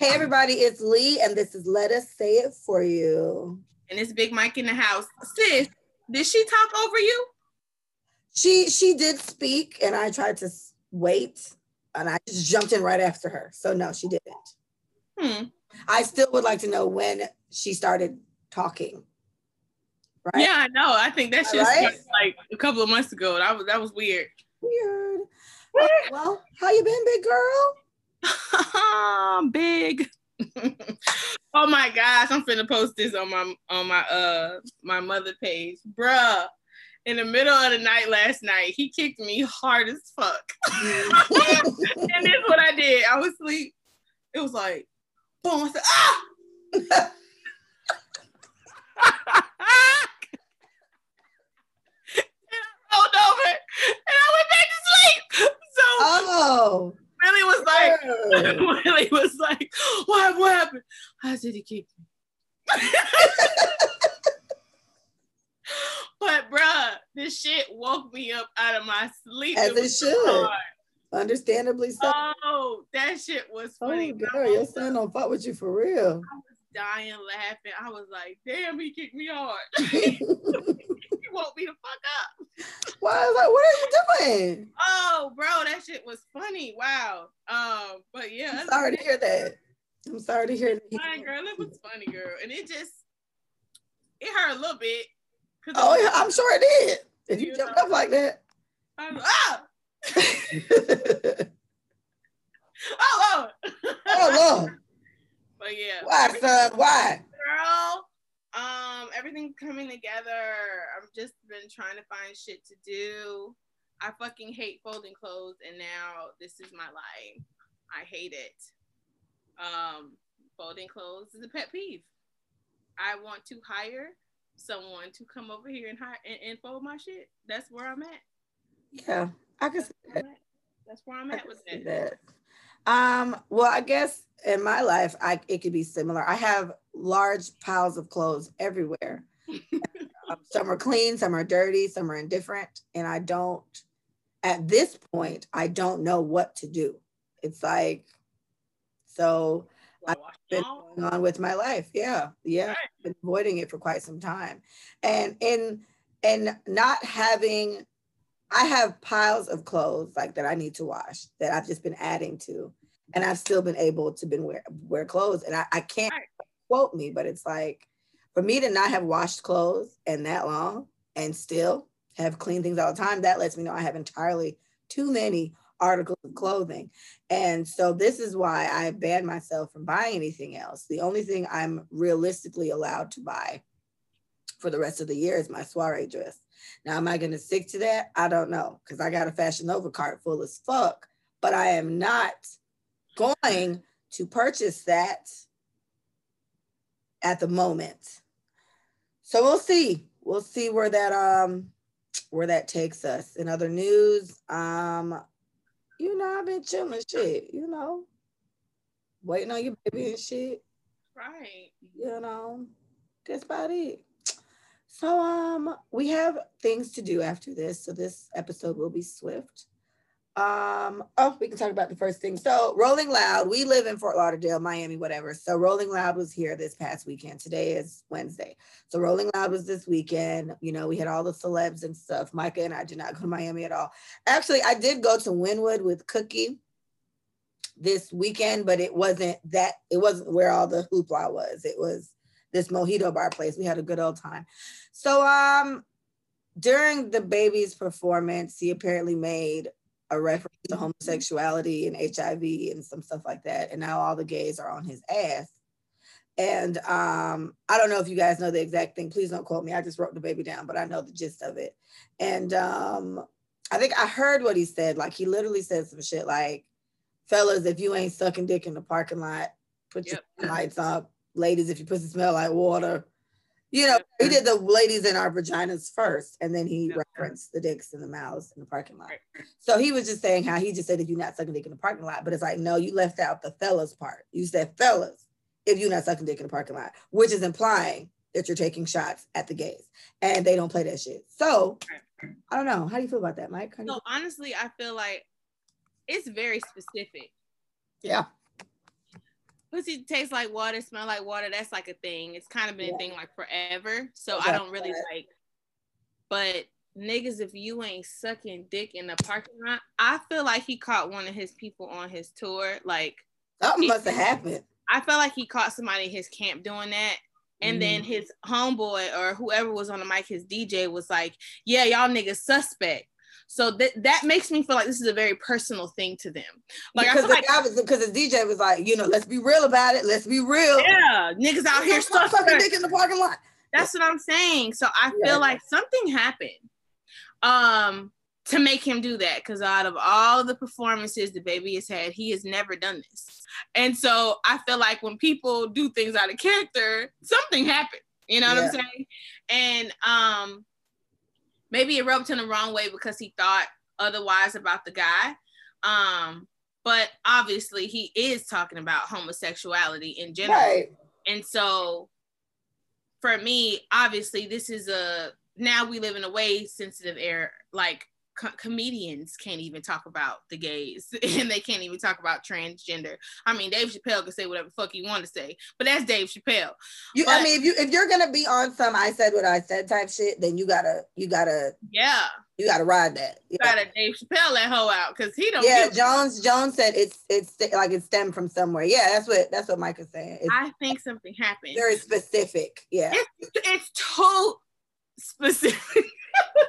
Hey, everybody, it's Lee, and this is Let Us Say It For You. And it's Big Mike in the house. Sis, did she talk over you? She she did speak, and I tried to wait, and I just jumped in right after her. So no, she didn't. Hmm. I still would like to know when she started talking. Right? Yeah, I know. I think that's just right? like a couple of months ago. That was that was weird. Weird. Uh, well, how you been, big girl? big. oh my gosh, I'm finna post this on my on my uh my mother page. Bruh, in the middle of the night last night, he kicked me hard as fuck. and this is what I did. I was asleep. It was like, boom. I said, ah! and I rolled over and I went back to sleep. So oh. Billy was like, Billy was like, what, what happened? I said he kicked me. but bruh, this shit woke me up out of my sleep. As it, it should. Hard. Understandably so. Oh, that shit was oh, funny. Oh, girl, your son don't fuck with you for real. I was dying laughing. I was like, damn, he kicked me hard. he woke me the fuck up. Why? Was like, what are you doing? Oh, bro, that shit was funny. Wow. Um, but yeah. I'm sorry to hear that. I'm sorry to hear that. Fine, girl, it was funny, girl. And it just it hurt a little bit. Oh, yeah, I'm sure it did. If you, you jumped know, up like that. I was, ah! oh Lord. oh Lord. But yeah. Why, son? Why? Girl, um, everything's coming together. I've just been trying to find shit to do. I fucking hate folding clothes, and now this is my life. I hate it. Um, folding clothes is a pet peeve. I want to hire someone to come over here and hire and, and fold my shit. That's where I'm at. Yeah, I can see that. That's where I'm at with that. that. Um, well, I guess in my life, I it could be similar. I have large piles of clothes everywhere. um, some are clean, some are dirty, some are indifferent, and I don't. At this point, I don't know what to do. It's like, so I've been going on with my life. Yeah, yeah, I've been avoiding it for quite some time, and in and not having I have piles of clothes like that I need to wash that I've just been adding to, and I've still been able to been wear wear clothes. And I, I can't quote me, but it's like for me to not have washed clothes and that long and still have clean things all the time, that lets me know I have entirely too many articles of clothing. And so this is why I banned myself from buying anything else. The only thing I'm realistically allowed to buy for the rest of the year is my soiree dress. Now, am I going to stick to that? I don't know because I got a Fashion Nova cart full as fuck, but I am not going to purchase that at the moment. So we'll see. We'll see where that um where that takes us. In other news, um, you know, I've been chilling shit, you know, waiting on your baby and shit. Right. You know, that's about it. So um we have things to do after this. So this episode will be swift. Um, oh, we can talk about the first thing. So Rolling Loud, we live in Fort Lauderdale, Miami, whatever. So Rolling Loud was here this past weekend. Today is Wednesday. So Rolling Loud was this weekend. You know, we had all the celebs and stuff. Micah and I did not go to Miami at all. Actually, I did go to Wynwood with Cookie this weekend, but it wasn't that it wasn't where all the hoopla was. It was this mojito bar place. We had a good old time. So um during DaBaby's performance, he apparently made a reference to homosexuality and HIV and some stuff like that. And now all the gays are on his ass. And um, I don't know if you guys know the exact thing. Please don't quote me. I just wrote DaBaby down, but I know the gist of it. And um, I think I heard what he said. Like he literally said some shit like, fellas, if you ain't sucking dick in the parking lot, put yep. your lights up ladies, if your pussy smell like water. You know, he did the ladies in our vaginas first, and then he referenced the dicks and the mouths in the parking lot. So he was just saying how he just said if you're not sucking dick in the parking lot, but it's like, no, you left out the fellas part. You said fellas if you're not sucking dick in the parking lot, which is implying that you're taking shots at the gays, and they don't play that shit. So I don't know. How do you feel about that, Mike? So honestly, I feel like it's very specific. Yeah pussy tastes like water, smell like water. That's like a thing. It's kind of been Yeah. a thing like forever. So. I don't really like. But niggas, if you ain't sucking dick in the parking lot, I feel like he caught one of his people on his tour. Like Something must have happened. I felt like he caught somebody in his camp doing that. And then Mm-hmm. his homeboy or whoever was on the mic, his DJ was like, "Yeah, y'all niggas suspect." So that that makes me feel like this is a very personal thing to them. Like I because feel the like, guy was because his DJ was like, you know, let's be real about it. Let's be real. yeah, niggas out here sucking dick in the parking lot. That's what I'm saying. So I Yeah. feel like something happened um to make him do that because out of all the performances DaBaby has had, he has never done this. And so I feel like when people do things out of character, something happened. You know what I'm saying? And um maybe it rubbed him the wrong way because he thought otherwise about the guy. Um, but obviously he is talking about homosexuality in general. Right. And so for me, obviously, this is a now we live in a way sensitive era. Like co- comedians can't even talk about the gays and they can't even talk about transgender. I mean, Dave Chappelle can say whatever fuck he want to say, but that's Dave Chappelle. You, I mean, if you if you're gonna be on some I said what I said type shit, then you gotta you gotta Yeah, you gotta ride that. you Yeah, gotta Dave Chappelle that hoe out because he don't. yeah Jones Jones said it's it's like it stemmed from somewhere. Yeah, that's what that's what Mike is saying. It's I think something happened. very specific. Yeah, It's, it's too specific.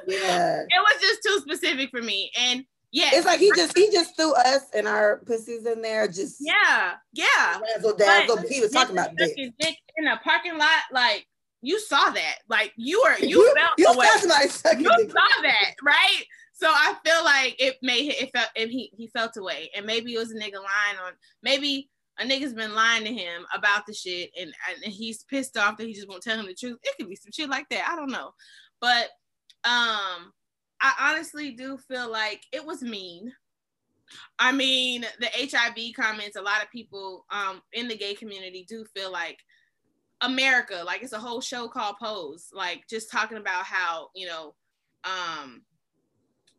Yeah. it was just too specific for me, and yeah, It's like he just he just threw us and our pussies in there. Just yeah, yeah. razzle dazzle. He was talking about dick. dick in a parking lot. Like you saw that. Like you were you, You, felt you away. saw You dick. saw that, right? So I feel like it made it felt and he he felt away, and maybe it was a nigga lying on maybe. A nigga's been lying to him about the shit, and, and he's pissed off that he just won't tell him the truth. It could be some shit like that. I don't know, but um, I honestly do feel like it was mean. I mean, the HIV comments, a lot of people um in the gay community do feel like America, like it's a whole show called Pose, like just talking about how, you know, um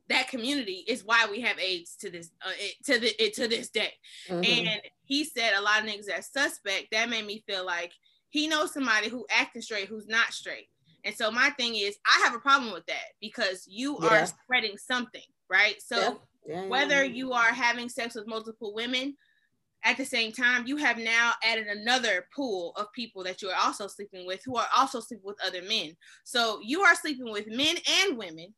that community is why we have AIDS to this uh, it, to the it, to this day. Mhm. And he said a lot of niggas that suspect. That made me feel like he knows somebody who acting straight who's not straight. And so my thing is, I have a problem with that because you Yeah. are spreading something, right? So Yeah. Whether you are having sex with multiple women at the same time, you have now added another pool of people that you are also sleeping with who are also sleeping with other men. So you are sleeping with men and women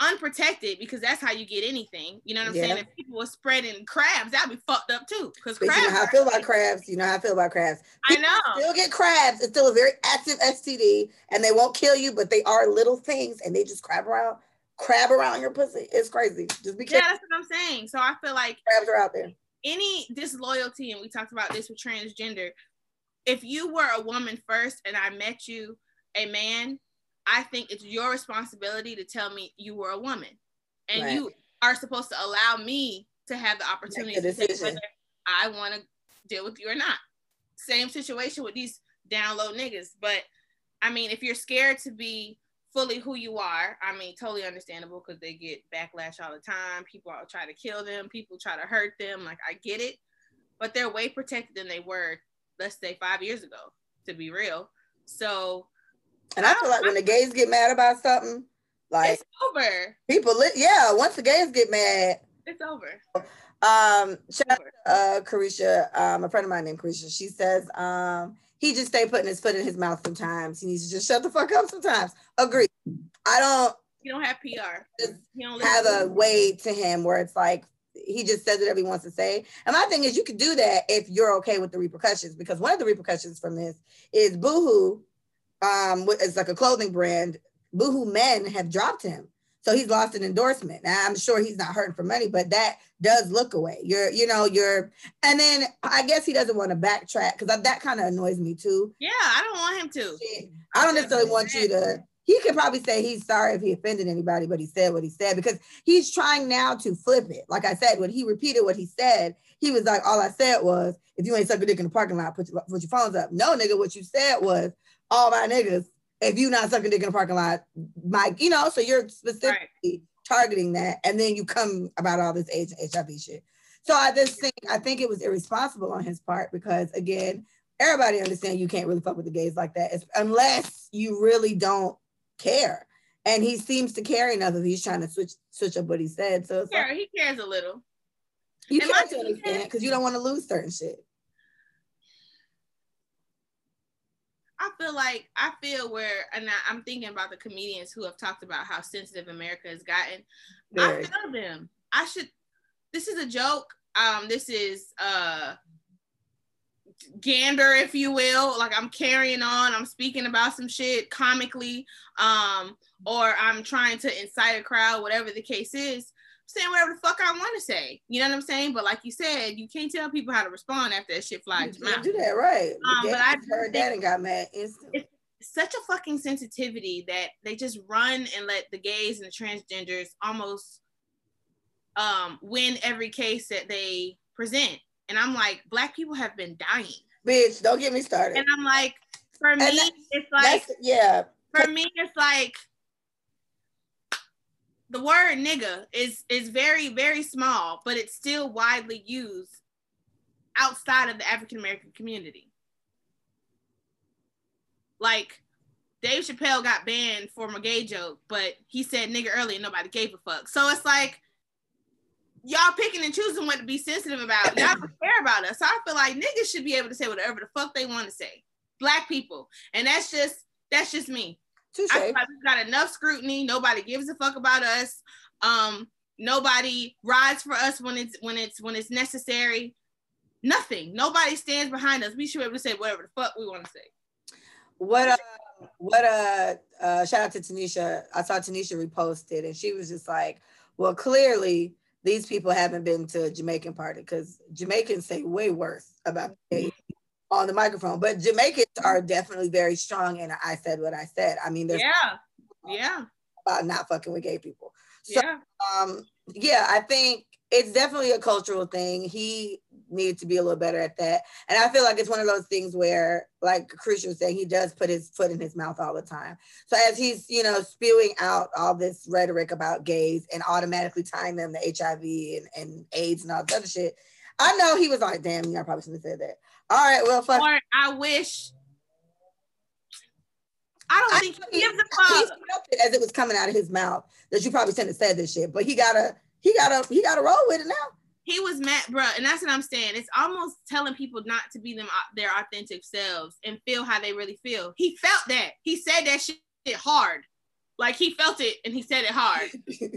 unprotected because that's how you get anything. You know what I'm Yeah. saying? If people were spreading crabs, that'd be fucked up too. Because But you know how I feel about crabs. You know how I feel about crabs. I know. Still get crabs. It's still a very active STD, and they won't kill you, but they are little things, and they just crab around, crab around your pussy. It's crazy. Just be careful. Yeah, that's what I'm saying. So I feel like Crabs are out there. any disloyalty, and we talked about this with transgender, if you were a woman first and I met you a man, I think it's your responsibility to tell me you were a woman. And Right. you are supposed to allow me to have the opportunity to say whether I want to deal with you or not. Same situation with these down low niggas. But I mean, if you're scared to be fully who you are, I mean, totally understandable because they get backlash all the time. People all try to kill them, people try to hurt them. Like, I get it. But they're way protected than they were, let's say, five years ago, to be real. So And I feel like when the gays get mad about something, like it's over. people, li- yeah, once the gays get mad, It's over. um, shout out to, uh, Carisha, um, a friend of mine named Carisha, she says, um, he just stay putting his foot in his mouth sometimes. He needs to just shut the fuck up sometimes. Agree. I don't You don't have PR. Just You don't have a way to him where it's like he just says whatever he wants to say. And my thing is, you could do that if you're okay with the repercussions, because one of the repercussions from this is Boohoo. Um, it's like a clothing brand. Boohoo Men have dropped him, so he's lost an endorsement. Now I'm sure he's not hurting for money, but that does look away. You're, you know, you're, and then I guess he doesn't want to backtrack because that kind of annoys me too. Yeah, I don't want him to. I don't necessarily want you to. He could probably say he's sorry if he offended anybody, but he said what he said because he's trying now to flip it. Like I said, when he repeated what he said, he was like, "All I said was, if you ain't suck a dick in the parking lot, put your put your phones up." No, nigga, what you said was, "All my niggas, if you not sucking dick in the parking lot, Mike, you know." So you're specifically Right. targeting that, and then you come about all this AIDS and HIV shit. So I just think I think it was irresponsible on his part because again, everybody understands you can't really fuck with the gays like that unless you really don't care. And he seems to care enough if he's trying to switch switch up what he said. So yeah, like, he cares a little. You can't to an extent because you don't want to lose certain shit. I feel like I feel where, and I, am thinking about the comedians who have talked about how sensitive America has gotten. Very. I feel them. I should. This is a joke. Um, this is uh gander, if you will. Like I'm carrying on. I'm speaking about some shit comically, um, or I'm trying to incite a crowd, whatever the case is saying whatever the fuck I want to say. You know what I'm saying? But like you said, you can't tell people how to respond after that shit flies you Do that right. Um, but I heard that and got mad instantly. It's such a fucking sensitivity that they just run and let the gays and the transgenders almost um, win every case that they present. And I'm like, black people have been dying. Bitch, don't get me started. And I'm like, for me, it's like, yeah. For me, it's like the word nigga is is very very small, but it's still widely used outside of the African American community. Like Dave Chappelle got banned for a gay joke, but he said nigga early and nobody gave a fuck. So it's like y'all picking and choosing what to be sensitive about. Y'all don't care about us. So I feel like niggas should be able to say whatever the fuck they want to say. Black people. And that's just that's just me. Touché. I like we've got enough scrutiny. Nobody gives a fuck about us. Um, nobody rides for us when it's when it's when it's necessary. Nothing. Nobody stands behind us. We should be able to say whatever the fuck we want to say. What uh what uh, uh shout out to Tanisha. I saw Tanisha reposted and she was just like, well, clearly these people haven't been to a Jamaican party because Jamaicans say way worse about gays on the microphone. But Jamaicans are definitely very strong, and I said what I said. I mean, there's yeah, yeah, about not fucking with gay people. So, yeah, um, yeah, I think it's definitely a cultural thing. He needed to be a little better at that, and I feel like it's one of those things where, like Christian was saying, he does put his foot in his mouth all the time. So as he's, you know, spewing out all this rhetoric about gays and automatically tying them to HIV and, and AIDS and all this other shit. I know he was like, damn, you I probably shouldn't have said that. All right, well, fuck. Or I wish. I don't I think he gives a fuck. As it was coming out of his mouth, that you probably shouldn't have said this shit, but he gotta, he gotta, he gotta roll with it now. He was mad, bro, and that's what I'm saying. It's almost telling people not to be them uh, their authentic selves and feel how they really feel. He felt that. He said that shit hard, like he felt it and he said it hard.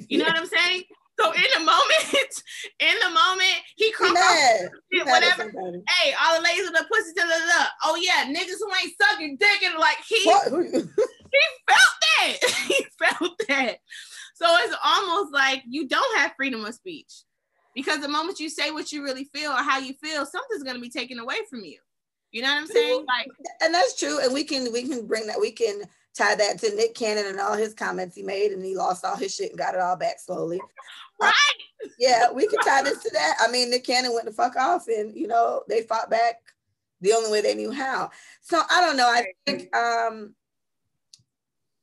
You know what I'm saying? So in the moment, in the moment, he off whatever. Hey, all the ladies with the pussy to the look. Oh yeah, niggas who ain't sucking dick and like he he felt that. he felt that. So it's almost like you don't have freedom of speech. Because the moment you say what you really feel or how you feel, something's gonna be taken away from you. You know what I'm saying? Like, and that's true. And we can we can bring that we can tie that to Nick Cannon and all his comments he made, and he lost all his shit and got it all back slowly. Right. yeah, we can tie this to that. I mean, Nick Cannon went the fuck off, and you know they fought back the only way they knew how. So I don't know. I think um,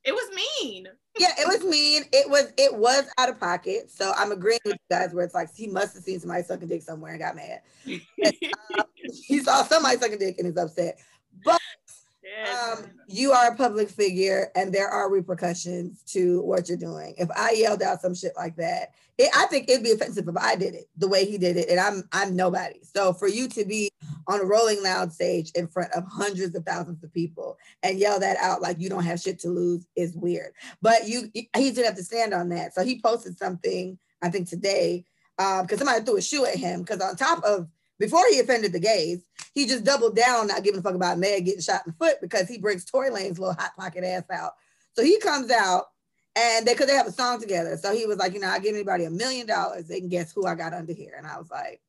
it was mean. Yeah, it was mean. It was it was out of pocket. So I'm agreeing with you guys where it's like he must have seen somebody sucking dick somewhere and got mad. and, uh, he saw somebody sucking dick and is upset. But um, you are a public figure and there are repercussions to what you're doing. If I yelled out some shit like that, it, I think it'd be offensive if I did it the way he did it, and I'm I'm nobody. So for you to be on a Rolling Loud stage in front of hundreds of thousands of people and yell that out like you don't have shit to lose is weird. But you he didn't have to stand on that. So he posted something I think today because um, somebody threw a shoe at him because on top of before he offended the gays, he just doubled down, not giving a fuck about Meg getting shot in the foot because he brings Tory Lanez little hot pocket ass out. So he comes out and they could they have a song together. So he was like, you know, I give anybody a million dollars, they can guess who I got under here. And I was like,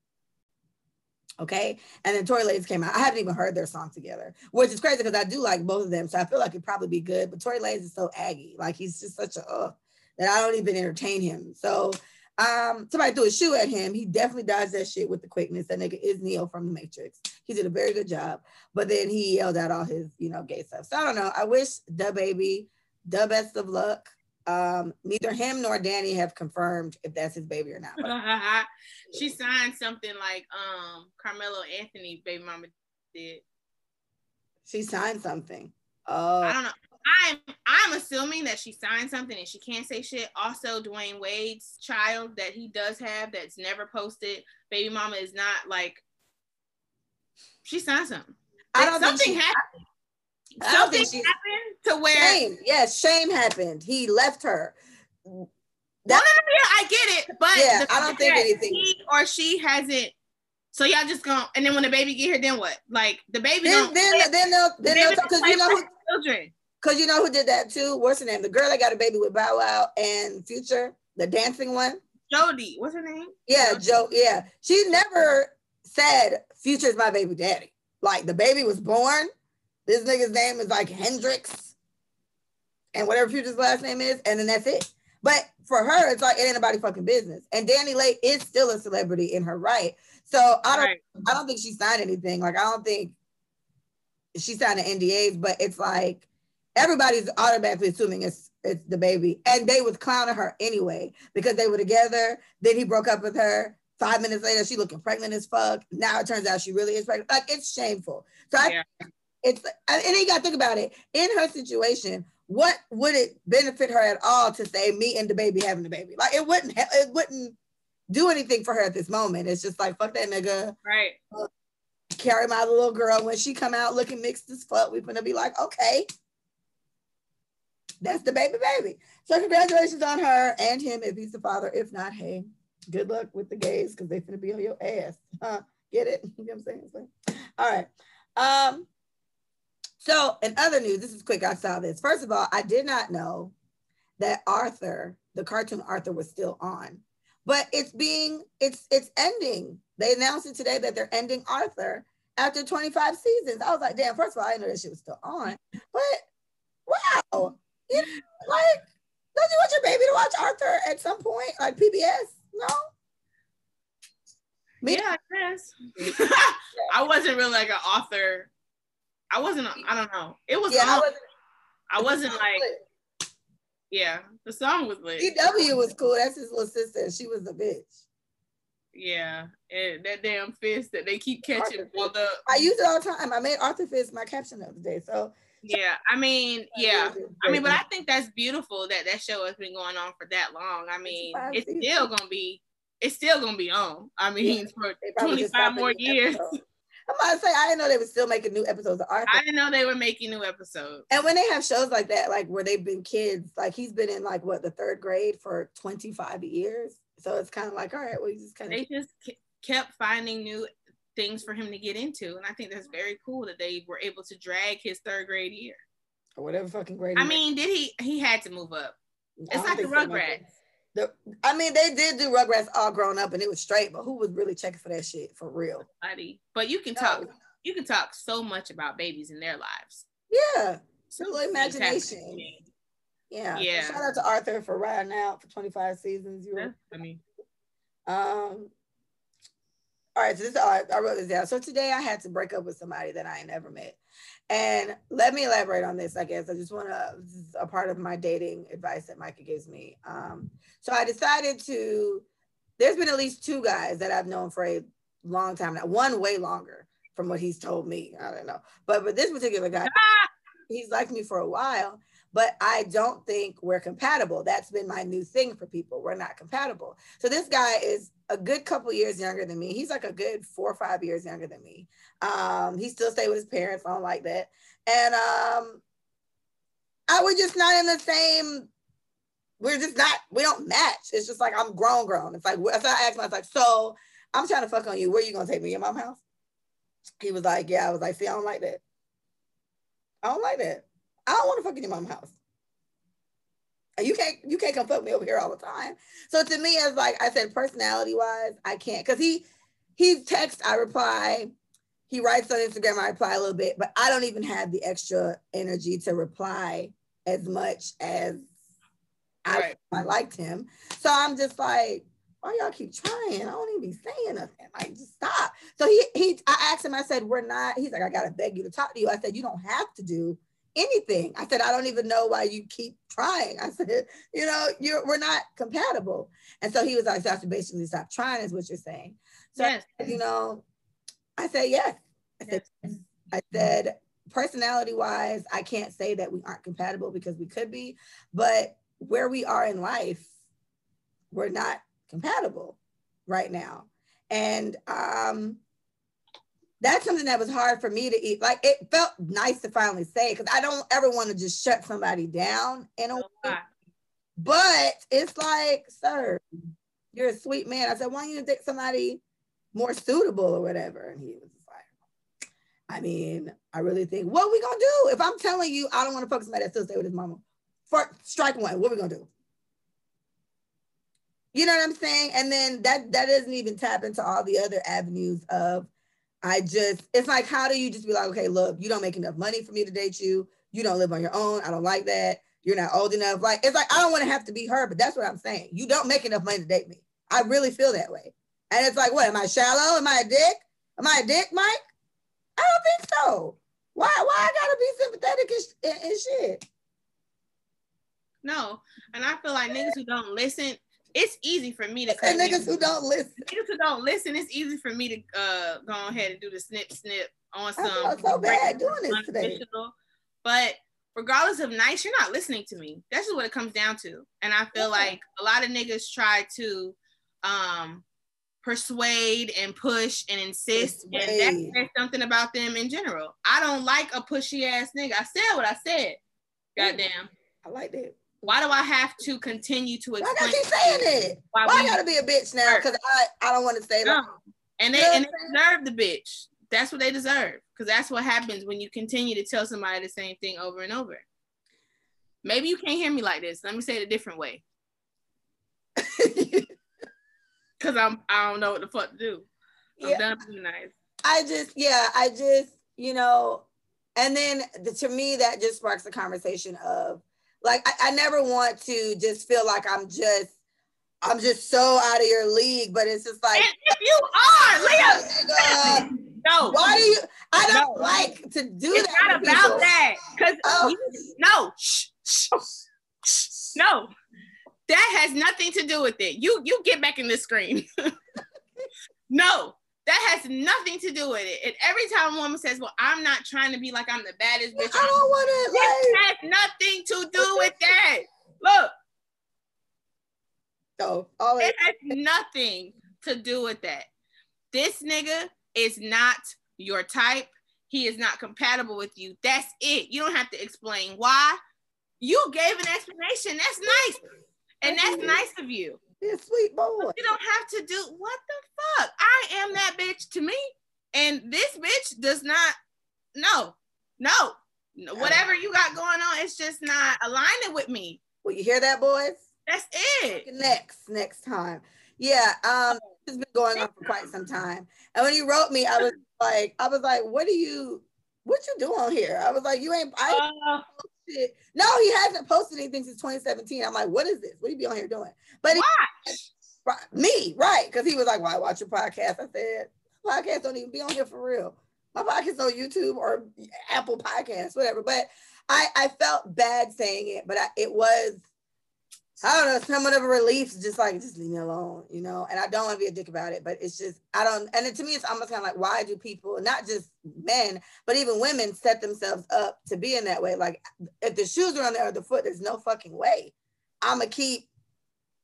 okay. And then Tory Lanez came out. I haven't even heard their song together, which is crazy because I do like both of them. So I feel like it'd probably be good. But Tory Lanez is so aggy, like he's just such a that I don't even entertain him. So um, somebody threw a shoe at him. He definitely dodged that shit with the quickness. That nigga is Neo from the Matrix. He did a very good job. But then he yelled out all his, you know, gay stuff. So I don't know. I wish DaBaby the best of luck. Um, neither him nor Danny have confirmed if that's his baby or not. she signed something like um Carmelo Anthony baby mama did. She signed something. Oh, I don't know. I'm I'm assuming that she signed something and she can't say shit. Also, Dwyane Wade's child that he does have that's never posted, baby mama is not like she signed something. I don't something think she, happened. I don't something think happened to where shame. Yes, shame happened. He left her. That, well, yeah, I get it, but yeah, I don't think anything. He or she hasn't so y'all just going and then when the baby get here, then what? Like the baby then then then, then they'll then they'll because you know who, children. Cause you know who did that too? What's her name? The girl that got a baby with Bow Wow and Future, the dancing one. Jody, what's her name? Yeah, Joe. Yeah, she never said Future's my baby daddy. Like the baby was born. This nigga's name is like Hendrix, and whatever Future's last name is, and then that's it. But for her, it's like it ain't nobody fucking business. And DaniLeigh is still a celebrity in her right. So I don't right. I don't think she signed anything. Like I don't think she signed the NDAs, but it's like everybody's automatically assuming it's it's the baby. And they was clowning her anyway because they were together. Then he broke up with her. Five minutes later, she looking pregnant as fuck. Now it turns out she really is pregnant. Like it's shameful. So I, yeah. it's and then you got to think about it. In her situation, what would it benefit her at all to say me and the baby having the baby? Like it wouldn't. It wouldn't do anything for her at this moment. It's just like fuck that nigga. Right. Uh, carry my little girl when she come out looking mixed as fuck. We're gonna be like, okay, that's the baby baby. So congratulations on her and him if he's the father. If not, hey, good luck with the gays because they're gonna be on your ass. Huh? Get it? You know what I'm saying? So, all right. Um, so in other news, this is quick. I saw this. First of all, I did not know that Arthur, the cartoon Arthur, was still on but it's being it's it's ending. They announced it today that they're ending Arthur after 25 seasons. I was like, damn, first of all, I didn't know that shit was still on. But wow, you know, like, don't you want your baby to watch Arthur at some point? Like PBS? No. Me? Yeah, I guess. I wasn't really like an author. I wasn't, I don't know. It was, yeah, I wasn't, I wasn't like, yeah, the song was lit. DW was cool. That's his little sister. She was a bitch. Yeah, and that damn fist that they keep catching. Well, the I use it all the time. I made Arthur Fist my caption the other day. So yeah, I mean, yeah, I mean, but I think that's beautiful that that show has been going on for that long. I mean, it's still gonna be, it's still gonna be on. I mean, for twenty five more years. I'm about to say I didn't know they were still making new episodes of Arthur. I didn't know they were making new episodes. And when they have shows like that, like where they've been kids, like he's been in like what the third grade for 25 years. So it's kind of like, all right, well, he's just kind of. They just kept finding new things for him to get into, and I think that's very cool that they were able to drag his third grade year. Or whatever fucking grade. I mean, did he? He had to move up. It's like the Rugrats. The, I mean, they did do Rugrats all grown up and it was straight, but who was really checking for that shit for real? Buddy. But you can no. talk, you can talk so much about babies in their lives. Yeah. So imagination. Yeah. Yeah. Shout out to Arthur for riding out for 25 seasons. You were, I mean, um, all right, so this I, I wrote this down. So today I had to break up with somebody that I ain't never met. And let me elaborate on this, I guess. I just want to, a part of my dating advice that Micah gives me. Um, so I decided to, there's been at least two guys that I've known for a long time now, one way longer from what he's told me. I don't know. But but this particular guy, he's liked me for a while but I don't think we're compatible. That's been my new thing for people. We're not compatible. So this guy is a good couple years younger than me. He's like a good four or five years younger than me. Um, he still stay with his parents. I don't like that. And um, I was just not in the same. We're just not. We don't match. It's just like I'm grown, grown. It's like so I asked myself, like, so I'm trying to fuck on you. Where you gonna take me? Your mom house? He was like, yeah. I was like, see, I don't like that. I don't like that. I don't want to fuck in your mom's house. You can't you can't come fuck me over here all the time. So to me, as like I said, personality wise, I can't because he he texts, I reply. He writes on Instagram, I reply a little bit, but I don't even have the extra energy to reply as much as right. I, I liked him. So I'm just like, why y'all keep trying? I don't even be saying nothing. Like, just stop. So he he I asked him, I said, we're not, he's like, I gotta beg you to talk to you. I said, you don't have to do anything. I said, I don't even know why you keep trying. I said, you know, you're we're not compatible. And so he was like, so I to basically stop trying, is what you're saying. So Yes. you know, I said yes. I said yes. I said personality wise, I can't say that we aren't compatible because we could be, but where we are in life, we're not compatible right now. And um that's something that was hard for me to eat. Like it felt nice to finally say because I don't ever want to just shut somebody down in a way. But it's like, sir, you're a sweet man. I said, why don't you take somebody more suitable or whatever? And he was like, I mean, I really think, what we gonna do? If I'm telling you I don't want to fuck somebody that still stay with his mama, for strike one, what we gonna do? You know what I'm saying? And then that that doesn't even tap into all the other avenues of I just it's like how do you just be like, okay, look, you don't make enough money for me to date you. You don't live on your own. I don't like that. You're not old enough. Like it's like I don't want to have to be her, but that's what I'm saying. You don't make enough money to date me. I really feel that way. And it's like, what? Am I shallow? Am I a dick? Am I a dick, Mike? I don't think so. Why? Why I gotta be sympathetic and, and, and shit? No, and I feel like niggas who don't listen, it's easy for me to cut And niggas who don't listen. niggas who don't listen, it's easy for me to uh go ahead and do the snip snip on some. felt so bad doing this today. But regardless of nice, you're not listening to me. That's just what it comes down to. And I feel Yeah. like a lot of niggas try to um persuade and push and insist, and that says something about them in general. I don't like a pushy ass nigga. I said what I said. Goddamn. I like that. Why do I have to continue to Why I explain? gotta keep saying it? why Why I gotta be a bitch now? Because I, I don't want to say No. And they You know and they deserve the bitch. That's what they deserve. Because that's what happens when you continue to tell somebody the same thing over and over. Maybe you can't hear me like this. Let me say it a different way. Cause I'm I don't know what the fuck to do. I'm Yeah. done being nice. I just, yeah, I just, you know, and then the, to me, that just sparks a conversation of like, I, I never want to just feel like I'm just, I'm just so out of your league, but it's just like, And if you are, Leah, no. why do you, I don't No. like to do it's that. not about people. that. Cause Oh. no, shh, shh, shh, no. That has nothing to do with it. You you get back in the screen. no, that has nothing to do with it. And every time a woman says, "Well, I'm not trying to be like I'm the baddest bitch," I don't want This like, has nothing to do with that. Look, so, all it has nothing to do with that. This nigga is not your type. He is not compatible with you. That's it. You don't have to explain why. You gave an explanation. That's nice. And that's nice of you. A sweet boy. You don't have to do what the fuck. I am that bitch to me. And this bitch does not, no, no. No, Whatever you got going on, it's just not aligning with me. Well, you hear that, boys? That's it. next next time. Yeah, um, it's been going on for quite some time. And when he wrote me, I was like, I was like, what do you what you doing here? I was like, you ain't I Uh, shit. No, he hasn't posted anything since 2017. I'm like, what is this? What do you be on here doing? But he, watch. right, me, right? Because he was like, why watch your podcast? I said, "Podcasts don't even be on here for real. My podcast on YouTube or Apple Podcasts, whatever. But I I felt bad saying it, but I, it was I don't know, somewhat of a relief just like just leave me alone, you know. And I don't want to be a dick about it, but it's just I don't. And it, to me, it's almost kind of like why do people, not just men, but even women, set themselves up to be in that way? Like if the shoes are on the other foot, there's no fucking way. I'ma keep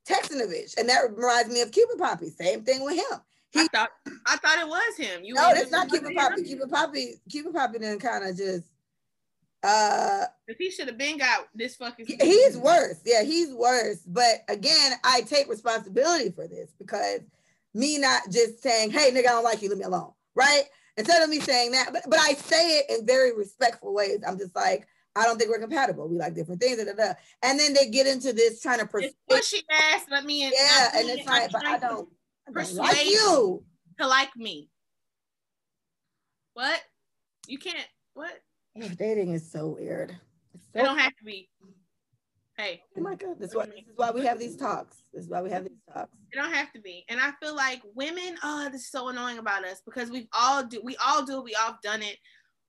texting the bitch, and that reminds me of Cupid Poppy. Same thing with him. I thought I thought it was him. You No, it's not Cupid Poppy. Cupid Poppy, Cupid Poppy then kind of just uh If he should have been got this fucking. he's worse. Yeah, he's worse. But again, I take responsibility for this because me not just saying, hey nigga, I don't like you, leave me alone. Right? Instead of me saying that, but, but I say it in very respectful ways. I'm just like, I don't think we're compatible. We like different things. Da, da, da. And then they get into this trying to persuade. pushy ass. Let me in. Yeah, and it's like, but I don't, I don't persuade like you. to like me. What? You can't. What? Oh, dating is so weird. It's It so don't have to be. Hey, Oh my god, this is why this is why we have these talks. This is why we have these talks. it don't have to be. And I feel like women, oh, this is so annoying about us because we've all do we all do we all done it.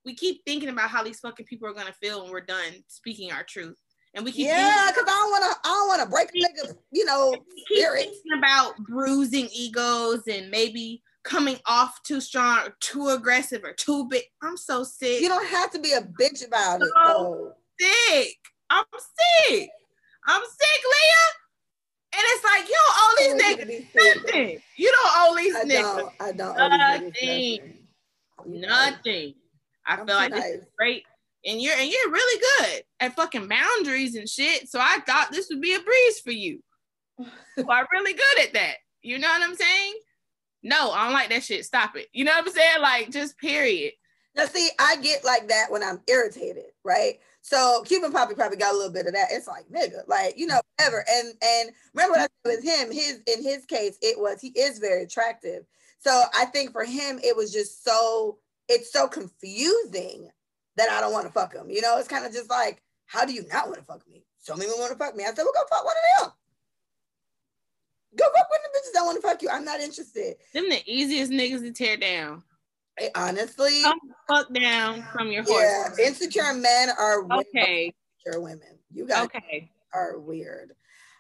we keep thinking about how these fucking people are gonna feel when we're done speaking our truth. And we keep yeah, because I don't want to. I don't want to break a nigga, you know, spirit. Thinking about bruising egos and maybe coming off too strong, or too aggressive, or too big. I'm so sick. You don't have to be a bitch about so it. Though. Sick. I'm sick. I'm sick, Leah. And it's like you don't owe these niggas nothing. You don't owe these I niggas. I don't nothing. Nothing. nothing. I I'm feel like nice. this is great. And you're and you're really good at fucking boundaries and shit. So I thought this would be a breeze for you. so I'm really good at that. You know what I'm saying? No, I don't like that shit. Stop it. You know what I'm saying? Like just period. Now see, I get like that when I'm irritated, right? So Cupid Poppy probably got a little bit of that. It's like nigga, like you know, whatever. And and remember what I said with him, his in his case, it was he is very attractive. So I think for him, it was just so it's so confusing that I don't want to fuck him. You know, it's kind of just like, how do you not want to fuck me? So many want to fuck me. I said, well, go fuck one of them. Go fuck of the bitches that want to fuck you. I'm not interested. Them the easiest niggas to tear down. Hey, honestly, come fuck down from your horse. Yeah, insecure men are okay. Insecure women, you guys okay. are weird.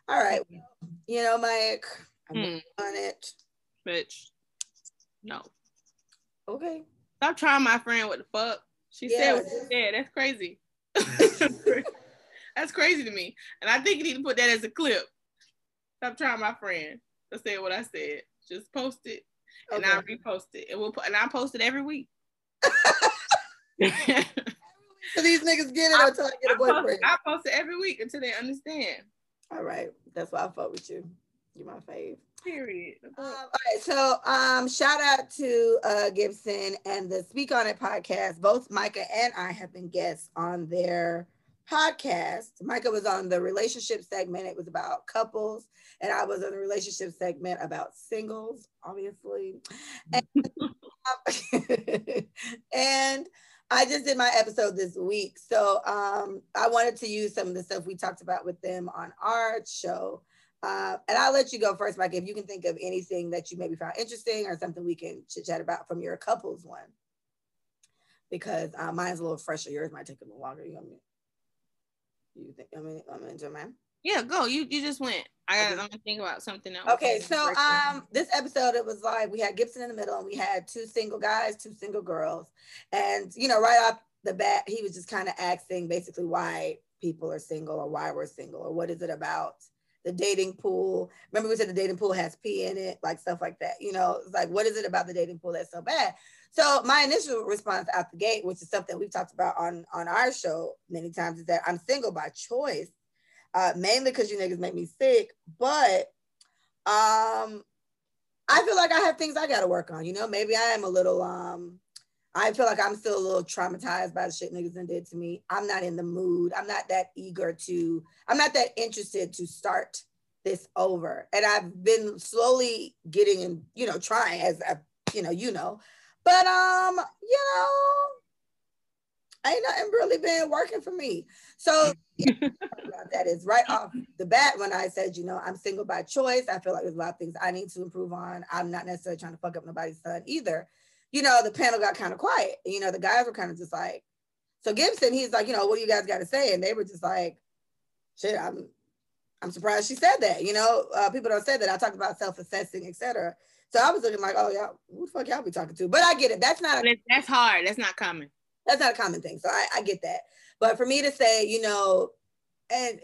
All right, you know, Mike, I'm hmm. on it, bitch. No. Okay. Stop trying my friend. What the fuck? She yeah. said what she said. That's crazy. That's crazy to me. And I think you need to put that as a clip. Stop trying my friend I say what I said. Just post it and okay. I repost it. And we'll put, and I post it every week. so these niggas get it until I get a boyfriend. I post, I post it every week until they understand. All right. That's why I fuck with you. You're my fave. Period. Um, all right, so um, shout out to uh, Gibson and the Speak on It podcast. Both Micah and I have been guests on their podcast. Micah was on the relationship segment. It was about couples, and I was on the relationship segment about singles, obviously. And, and I just did my episode this week, so um, I wanted to use some of the stuff we talked about with them on our show. Uh, and I'll let you go first, Mike, if you can think of anything that you maybe found interesting or something we can chit chat about from your couples one. Because uh, mine's a little fresher. Yours might take a little longer. You want me? You think I'm in, I'm into mine? Yeah, go. You you just went. I. I'm gonna think about something else. Okay, so um, this episode it was like we had Gibson in the middle, and we had two single guys, two single girls, and you know, right off the bat, he was just kind of asking basically why people are single or why we're single or what is it about the dating pool. Remember, we said the dating pool has pee in it, like stuff like that. You know, it's like, what is it about the dating pool that's so bad? So my initial response out the gate, which is something we've talked about on on our show many times, is that I'm single by choice, uh, mainly because you niggas make me sick. But um, I feel like I have things I got to work on. You know, maybe I am a little um I feel like I'm still a little traumatized by the shit niggas did to me. I'm not in the mood. I'm not that eager to, I'm not that interested to start this over. And I've been slowly getting and, you know, trying as I, you know, you know. But um, you know, ain't nothing really been working for me. So that is right off the bat when I said, you know, I'm single by choice. I feel like there's a lot of things I need to improve on. I'm not necessarily trying to fuck up nobody's son either you know, the panel got kind of quiet. You know, the guys were kind of just like, so Gibson, he's like, you know, what do you guys got to say? And they were just like, shit, I'm, I'm surprised she said that. You know, uh, people don't say that. I talked about self-assessing, etc. So I was looking like, oh yeah, who the fuck y'all be talking to? But I get it. That's not. A, that's hard. That's not common. That's not a common thing. So I, I get that. But for me to say, you know, and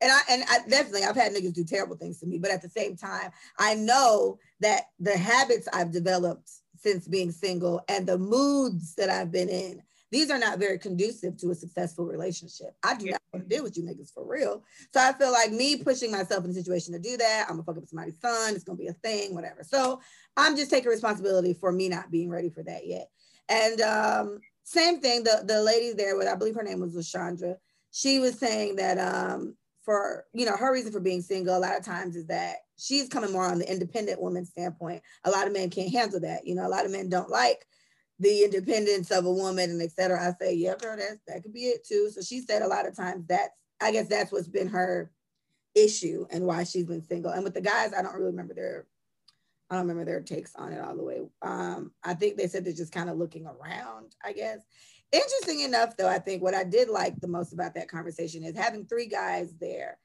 and I and I definitely I've had niggas do terrible things to me, but at the same time, I know that the habits I've developed since being single and the moods that I've been in. These are not very conducive to a successful relationship. I do not want to deal with you niggas for real. So I feel like me pushing myself in a situation to do that, I'm gonna fuck up somebody's son, it's gonna be a thing, whatever. So I'm just taking responsibility for me not being ready for that yet. And um, same thing, the, the lady there, with I believe her name was LaShondra, she was saying that um, for you know her reason for being single a lot of times is that she's coming more on the independent woman standpoint a lot of men can't handle that you know a lot of men don't like the independence of a woman and etc i say yeah girl that's that could be it too so she said a lot of times that's i guess that's what's been her issue and why she's been single and with the guys i don't really remember their i don't remember their takes on it all the way um i think they said they're just kind of looking around i guess Interesting enough, though, I think what I did like the most about that conversation is having three guys there.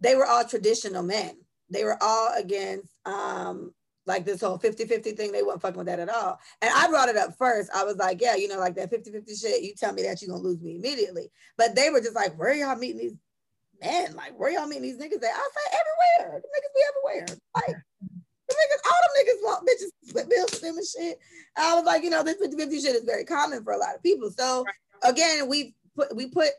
They were all traditional men. They were all against um, like this whole 50-50 thing. They weren't fucking with that at all. And I brought it up first. I was like, yeah, you know, like that 50-50 shit, you tell me that you're gonna lose me immediately. But they were just like, where y'all meeting these men? Like, where y'all meeting these niggas at? I say everywhere. The niggas be everywhere. Like the niggas, all them niggas want bitches split bills with them and shit. I was like, you know, this 50-50 shit is very common for a lot of people. So again, we put we put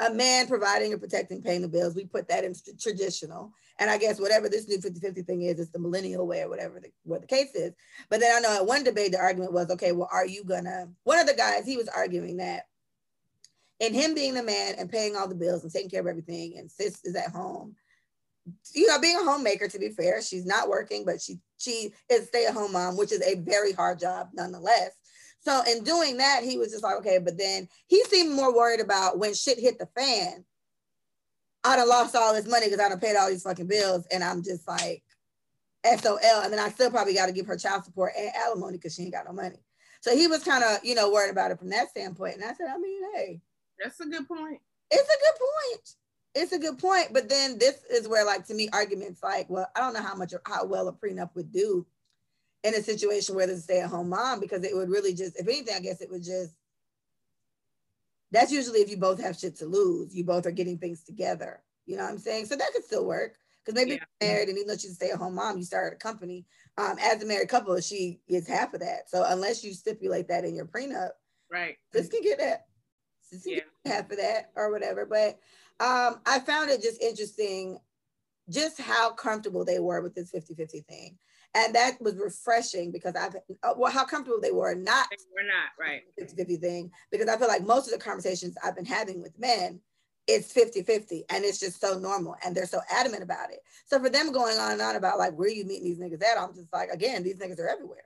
a man providing and protecting paying the bills. We put that in traditional. And I guess whatever this new 50-50 thing is, it's the millennial way or whatever the, what the case is. But then I know at one debate, the argument was, okay, well, are you gonna, one of the guys, he was arguing that in him being the man and paying all the bills and taking care of everything and sis is at home, you know, being a homemaker, to be fair, she's not working, but she she is stay-at-home mom, which is a very hard job nonetheless. So in doing that, he was just like, okay, but then he seemed more worried about when shit hit the fan. I'd have lost all this money because I'd have paid all these fucking bills. And I'm just like, SOL. And then I still probably got to give her child support and alimony because she ain't got no money. So he was kind of, you know, worried about it from that standpoint. And I said, I mean, hey. That's a good point. It's a good point it's a good point, but then this is where, like, to me, arguments like, well, I don't know how much or how well a prenup would do in a situation where there's a stay-at-home mom, because it would really just, if anything, I guess it would just. That's usually if you both have shit to lose, you both are getting things together. You know what I'm saying? So that could still work because maybe yeah. married and even though she's a stay-at-home mom, you started a company. Um, as a married couple, she gets half of that. So unless you stipulate that in your prenup, right, this can get that. This can yeah. get half of that or whatever. But um, I found it just interesting just how comfortable they were with this 50-50 thing. And that was refreshing because I've, uh, well, how comfortable they were not. We're not, right. 50-50 thing. Because I feel like most of the conversations I've been having with men, it's 50-50 and it's just so normal and they're so adamant about it. So for them going on and on about like, where you meeting these niggas at? I'm just like, again, these niggas are everywhere.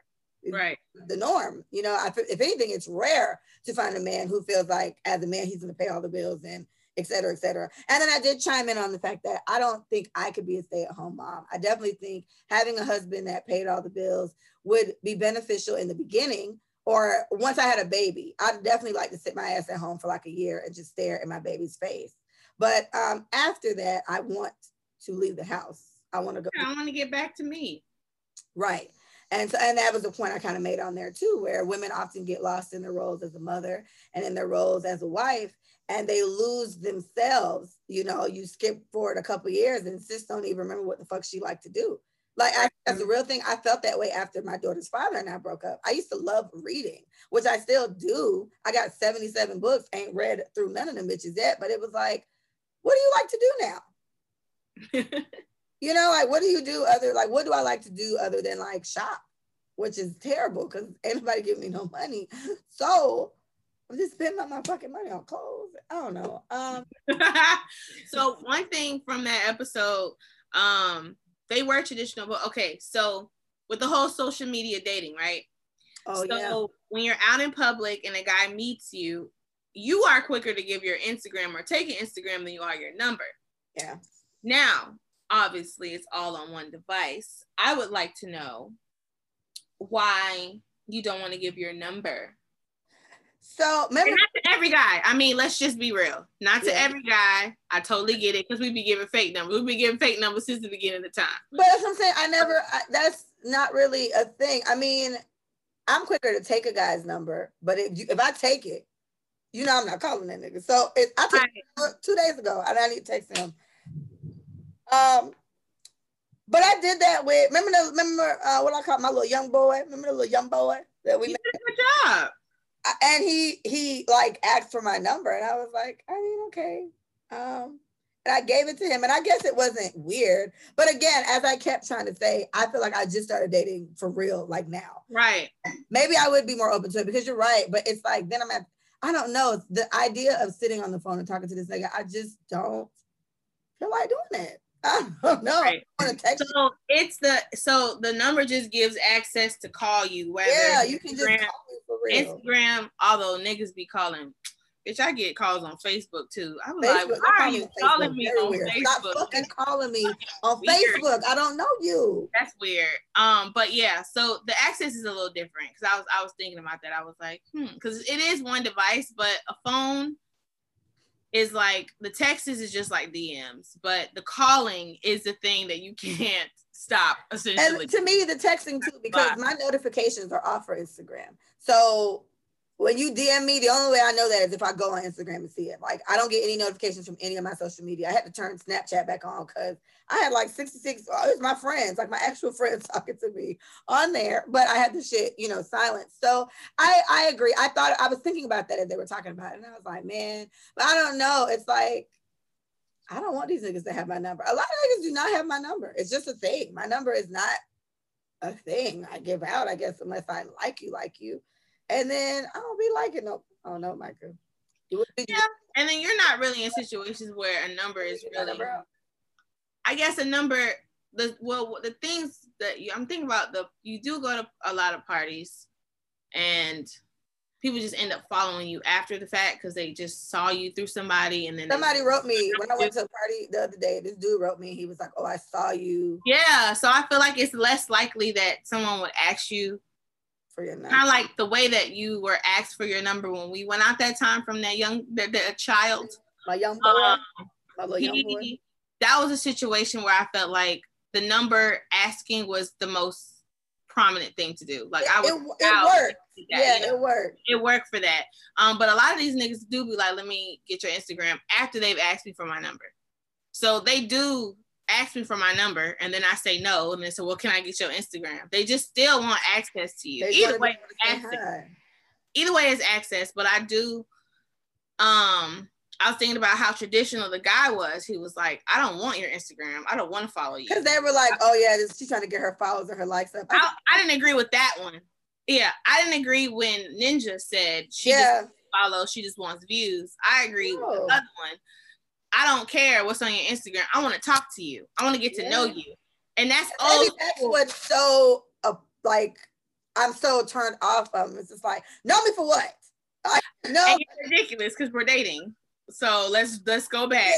Right. The norm, you know, I, if anything, it's rare to find a man who feels like as a man, he's going to pay all the bills and et cetera, et cetera. And then I did chime in on the fact that I don't think I could be a stay at home mom. I definitely think having a husband that paid all the bills would be beneficial in the beginning. Or once I had a baby, I'd definitely like to sit my ass at home for like a year and just stare at my baby's face. But um, after that, I want to leave the house. I want to go. I want to get back to me. Right. And so, and that was the point I kind of made on there too, where women often get lost in their roles as a mother and in their roles as a wife and they lose themselves. You know, you skip forward a couple years and sis don't even remember what the fuck she liked to do. Like I, that's the mm. real thing. I felt that way after my daughter's father and I broke up. I used to love reading, which I still do. I got 77 books, ain't read through none of them bitches yet, but it was like, what do you like to do now? you know, like what do you do other like what do I like to do other than like shop, which is terrible because anybody give me no money. So I'm just spending all my fucking money on clothes. I don't know. Um, so one thing from that episode, um, they were traditional, but okay, so with the whole social media dating, right? Oh so yeah. when you're out in public and a guy meets you, you are quicker to give your Instagram or take an Instagram than you are your number. Yeah. Now, obviously, it's all on one device. I would like to know why you don't want to give your number so remember, not to every guy. I mean, let's just be real. Not to yeah. every guy. I totally get it because we be giving fake numbers. We've been giving fake numbers since the beginning of the time. But that's what I'm saying. I never. I, that's not really a thing. I mean, I'm quicker to take a guy's number, but if you, if I take it, you know I'm not calling that nigga. So it, I took right. two days ago, and I need to text him. Um, but I did that with remember the remember uh, what I call my little young boy. Remember the little young boy that we you did a good job and he he like asked for my number and i was like i mean okay. Um and i gave it to him and i guess it wasn't weird but again as i kept trying to say i feel like i just started dating for real like now. Right. Maybe i would be more open to it because you're right but it's like then i'm at i don't know the idea of sitting on the phone and talking to this nigga i just don't feel like doing it I don't know. Right. so it's the so the number just gives access to call you. Whether yeah, you can Instagram, just call Instagram, although niggas be calling Bitch, I get calls on Facebook too. I was Facebook, like, why are you calling Facebook. me on. Facebook? Stop fucking calling me on weird. Facebook. I don't know you. That's weird. Um, but yeah, so the access is a little different because I was I was thinking about that. I was like, hmm, because it is one device, but a phone is like the text is just like DMs, but the calling is the thing that you can't stop essentially. And to me, the texting too, because my notifications are off for Instagram. So when you DM me, the only way I know that is if I go on Instagram and see it. Like I don't get any notifications from any of my social media. I had to turn Snapchat back on because I had like 66, oh, it was my friends, like my actual friends talking to me on there, but I had the shit, you know, silent. So I I agree. I thought I was thinking about that as they were talking about it. And I was like, man, but I don't know. It's like I don't want these niggas to have my number. A lot of niggas do not have my number. It's just a thing. My number is not a thing I give out, I guess, unless I like you, like you. And then I don't be liking no, oh, I don't know, Michael. Yeah, and then you're not really in situations where a number is really. I guess a number. The well, the things that you, I'm thinking about the you do go to a lot of parties, and people just end up following you after the fact because they just saw you through somebody and then somebody wrote me when I went to a party the other day. This dude wrote me. He was like, "Oh, I saw you." Yeah, so I feel like it's less likely that someone would ask you for your number. Kind of like the way that you were asked for your number when we went out that time from that young that, that child. My young boy. Um, my little young boy. That was a situation where I felt like the number asking was the most prominent thing to do. Like I was, it, it worked. That, yeah, you know? it worked. It worked for that. Um, but a lot of these niggas do be like, let me get your Instagram after they've asked me for my number. So they do ask me for my number and then I say no. And they say, well, can I get your Instagram? They just still want access to you. They Either way, access. Either way is access, but I do um I was thinking about how traditional the guy was. He was like, I don't want your Instagram. I don't want to follow you. Because they were like, oh yeah, this, she's trying to get her followers or her likes up. I, I, didn't agree with that one. Yeah, I didn't agree when Ninja said she yeah. just follow, she just wants views. I agree oh. with the other one. I don't care what's on your Instagram. I want to talk to you. I want to get to yeah. know you. And that's all. That's what's so uh, like I'm so turned off of. It's just like, know me for what? Like, no, It's ridiculous because we're dating. So let's let's go back.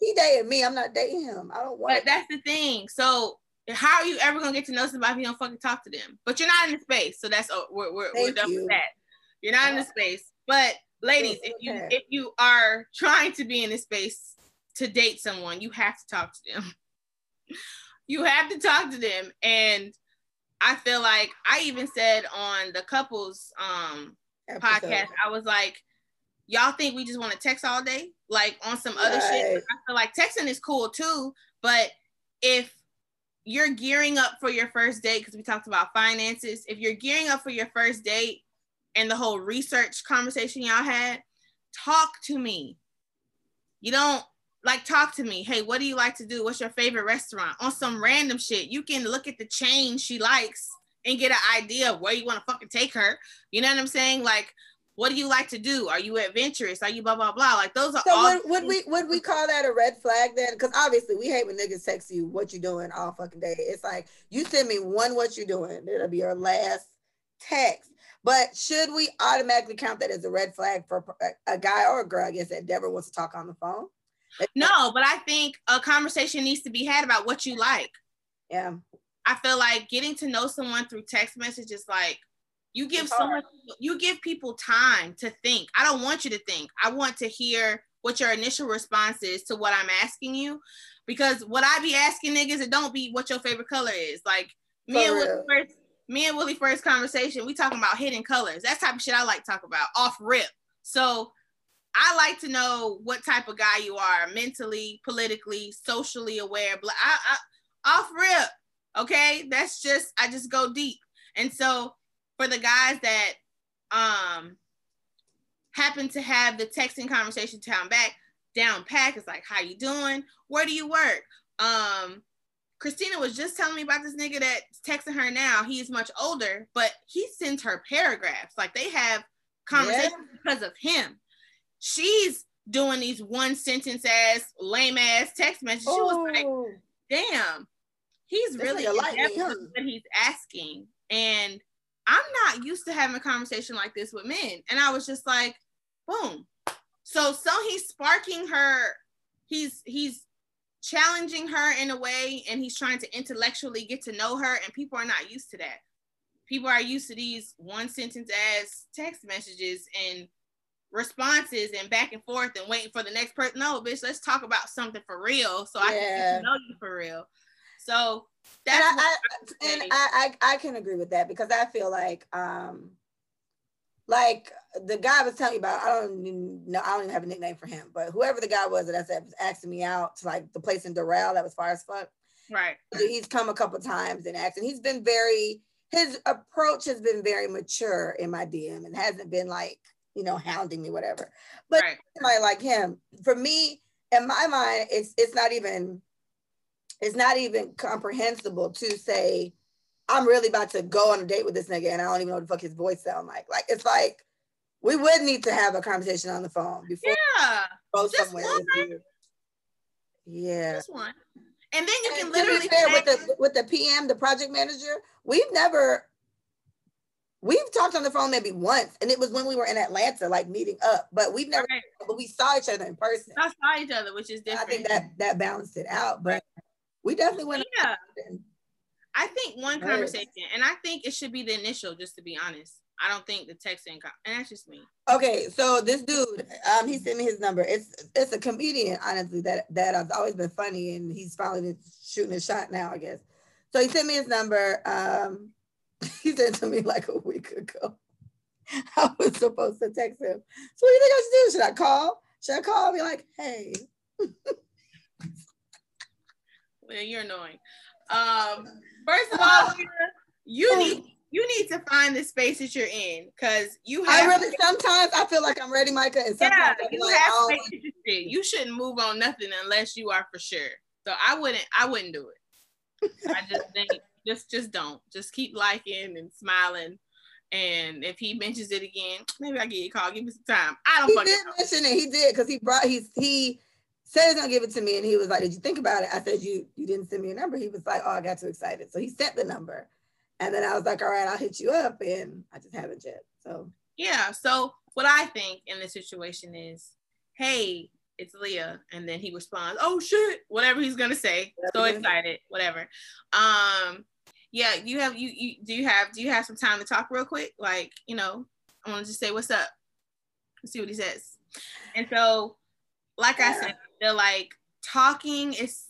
He, dated me. I'm not dating him. I don't want. But that's the thing. So how are you ever gonna get to know somebody if you don't fucking talk to them? But you're not in the space, so that's oh, we're we're, we're done you. with that. You're not in the space. But ladies, if you if you are trying to be in the space to date someone, you have to talk to them. you have to talk to them, and I feel like I even said on the couples um Episode. podcast, I was like, y'all think we just want to text all day, like on some other right. shit. I feel like texting is cool too, but if you're gearing up for your first date, because we talked about finances, if you're gearing up for your first date and the whole research conversation y'all had, talk to me. You don't like talk to me. Hey, what do you like to do? What's your favorite restaurant? On some random shit. You can look at the chain she likes and get an idea of where you want to fucking take her. You know what I'm saying? Like what do you like to do? Are you adventurous? Are you blah blah blah? Like those are so all. Would, would we would we call that a red flag then? Because obviously we hate when niggas text you what you doing all fucking day. It's like you send me one what you doing. It'll be your last text. But should we automatically count that as a red flag for a guy or a girl? I guess that never wants to talk on the phone. No, but I think a conversation needs to be had about what you like. Yeah. I feel like getting to know someone through text messages, like you give so much, you give people time to think. I don't want you to think. I want to hear what your initial response is to what I'm asking you. Because what I be asking niggas, it don't be what your favorite color is. Like me and Willie first, me and Willie first conversation, we talking about hidden colors. That type of shit I like to talk about off rip. So I like to know what type of guy you are, mentally, politically, socially aware. But I, I off rip, okay. That's just I just go deep, and so for the guys that um happen to have the texting conversation down back down pack is like how you doing? Where do you work? Um christina was just telling me about this nigga that's texting her now. He's much older but he sends her paragraphs. Like they have conversations yeah. because of him. She's doing these one sentence ass lame ass text messages. She was like oh. damn he's really like what he's asking. And I'm not used to having a conversation like this with men. And I was just like, boom, So so he's sparking her. He's he's challenging her in a way, and he's trying to intellectually get to know her. And people are not used to that. People are used to these one sentence as text messages and responses and back and forth and waiting for the next person. No, bitch, let's talk about something for real so I can get to know you for real. So that's and, I, I and I, I, I can agree with that because I feel like um like the guy was telling me about I don't even know I don't even have a nickname for him, but whoever the guy was that I said was asking me out to like the place in Doral that was far as fuck. Right. He's come a couple times and asked, and he's been very his approach has been very mature in my DM and hasn't been like you know, hounding me, whatever. But right. somebody like him, for me, in my mind, it's it's not even it's not even comprehensible to say I'm really about to go on a date with this nigga and I don't even know what the fuck his voice sound like. Like it's like we would need to have a conversation on the phone before yeah, go somewhere. Yeah. Just one. And then you can literally fair, with the with the PM, the project manager, we've never We've talked on the phone maybe once, and it was when we were in Atlanta, like meeting up. But we've never, right. but we saw each other in person. I saw each other, which is different. I think that that balanced it out, but we definitely went. Yeah, I think one conversation, and I think it should be the initial. Just to be honest, I don't think the texting, and that's just me. Okay, so this dude, um, he sent me his number. It's it's a comedian, honestly, that that has always been funny, and he's finally shooting his shot now, I guess. So he sent me his number. Um, he sent to me like a week ago. I was supposed to text him. So what do you think I should do? Should I call? Should I call and be like, hey? well, you're annoying. Um, first of all, you need you need to find the space that you're in because you have. I really sometimes I feel like I'm ready, Micah, and sometimes yeah, you like, have oh. You shouldn't move on nothing unless you are for sure. So I wouldn't. I wouldn't do it. I just think just just don't. Just keep liking and smiling. And if he mentions it again, maybe I get you a call. Give me some time. I don't. He did know. mention it. He did because he brought. He's he said he's gonna give it to me, and he was like, "Did you think about it?" I said, "You you didn't send me a number." He was like, "Oh, I got too excited," so he sent the number, and then I was like, "All right, I'll hit you up," and I just haven't yet. So yeah. So what I think in this situation is, hey, it's Leah. And then he responds, oh shit, whatever he's gonna say. So excited, whatever. Um, yeah, you have you you do you have do you have some time to talk real quick? Like, you know, I want to just say what's up. Let's see what he says. And so, like yeah. I said, they're like talking is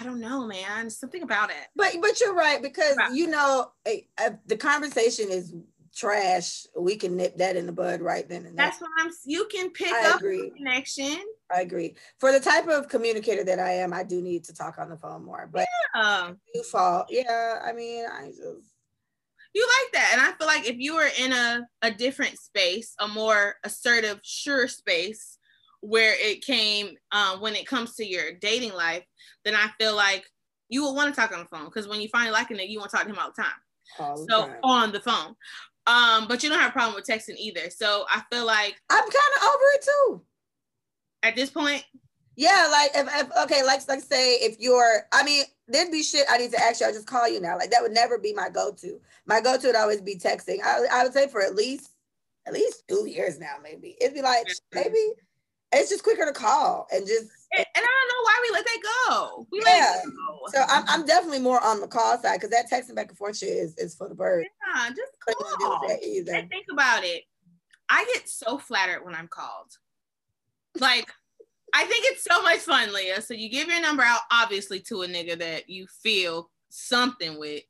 I don't know, man. Something about it. But but you're right because you know a, a, the conversation is trash. We can nip that in the bud right then and there. That's what I'm. You can pick I up connection. I agree. For the type of communicator that I am, I do need to talk on the phone more. But yeah. you fall. Yeah, I mean, I just you like that. And I feel like if you were in a, a different space, a more assertive, sure space where it came um, when it comes to your dating life, then I feel like you will want to talk on the phone because when you finally like it, you want to talk to him all the time. All the so time. on the phone. Um, but you don't have a problem with texting either. So I feel like I'm kind of over it too at this point? Yeah, like if, if okay, like like say if you're, I mean, there'd be shit I need to ask you. I just call you now. Like that would never be my go-to. My go-to would always be texting. I, I would say for at least at least two years now, maybe. It'd be like maybe it's just quicker to call and just. And, and I don't know why we let that go. We yeah. Go. So I'm, I'm definitely more on the call side because that texting back and forth shit is, is for the bird. Yeah, just call. And think about it. I get so flattered when I'm called. Like, I think it's so much fun, Leah. So you give your number out, obviously, to a nigga that you feel something with.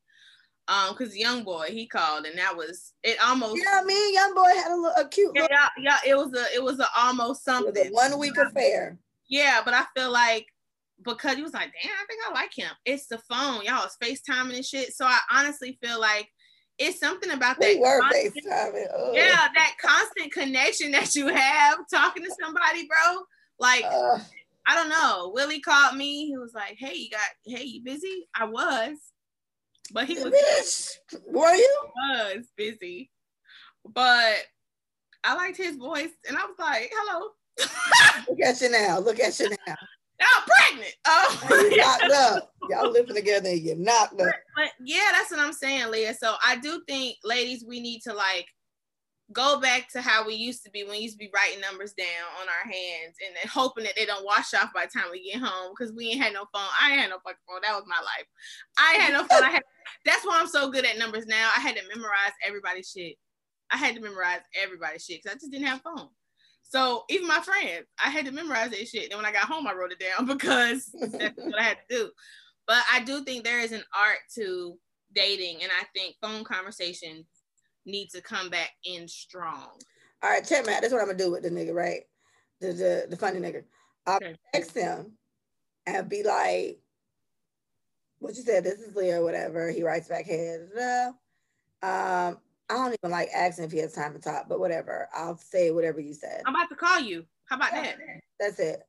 Um, because young boy he called and that was it almost. Yeah, me and young boy had a, little, a cute. Yeah, yeah, yeah, it was a it was a almost something. One week affair. Yeah, but I feel like because he was like, damn, I think I like him. It's the phone, y'all was FaceTiming and shit. So I honestly feel like it's something about that. we. Were FaceTiming. Oh. Yeah, that constant connection that you have talking to somebody, bro. Like, uh, I don't know. Willie called me. He was like, "Hey, you got? Hey, you busy?" I was, but he was. Bitch, were you? Was busy, but I liked his voice, and I was like, "Hello." Look at you now. Look at you now. I'm pregnant. Oh, you're knocked up. Y'all living together and you're knocked up. But yeah, that's what I'm saying, Leah. So I do think, ladies, we need to like go back to how we used to be when we used to be writing numbers down on our hands and then hoping that they don't wash off by the time we get home because we ain't had no phone. I ain't had no fucking phone. That was my life. I had no phone. I had that's why I'm so good at numbers now. I had to memorize everybody's shit. I had to memorize everybody's shit because I just didn't have phone. So even my friends, I had to memorize that shit. And when I got home, I wrote it down because that's what I had to do. But I do think there is an art to dating, and I think phone conversations need to come back in strong. All right, check me out. That's what I'm gonna do with the nigga, right? The the, the funny nigga. I'll okay. text him and be like, "What you said? This is Leah, whatever." He writes back, "Hey, um, I don't even like asking if he has time to talk, but whatever. I'll say whatever you said. I'm about to call you. How about that? That's it.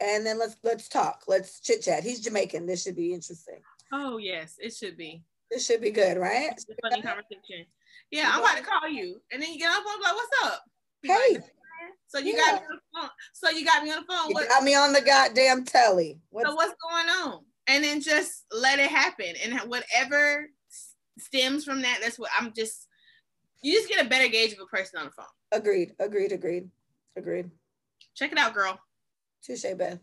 And then let's let's talk. Let's chit chat. He's Jamaican. This should be interesting. Oh yes, it should be. This should be good, right? Funny conversation. Yeah, I'm about to call you, and then you get on the phone like, "What's up?" Hey. so you yeah. got me on the phone. So you got me on the phone. You what, got me on the goddamn telly. What's so what's going on? And then just let it happen, and whatever stems from that, that's what I'm just. You just get a better gauge of a person on the phone. Agreed. Agreed. Agreed. Agreed. Check it out, girl. Touche, Beth.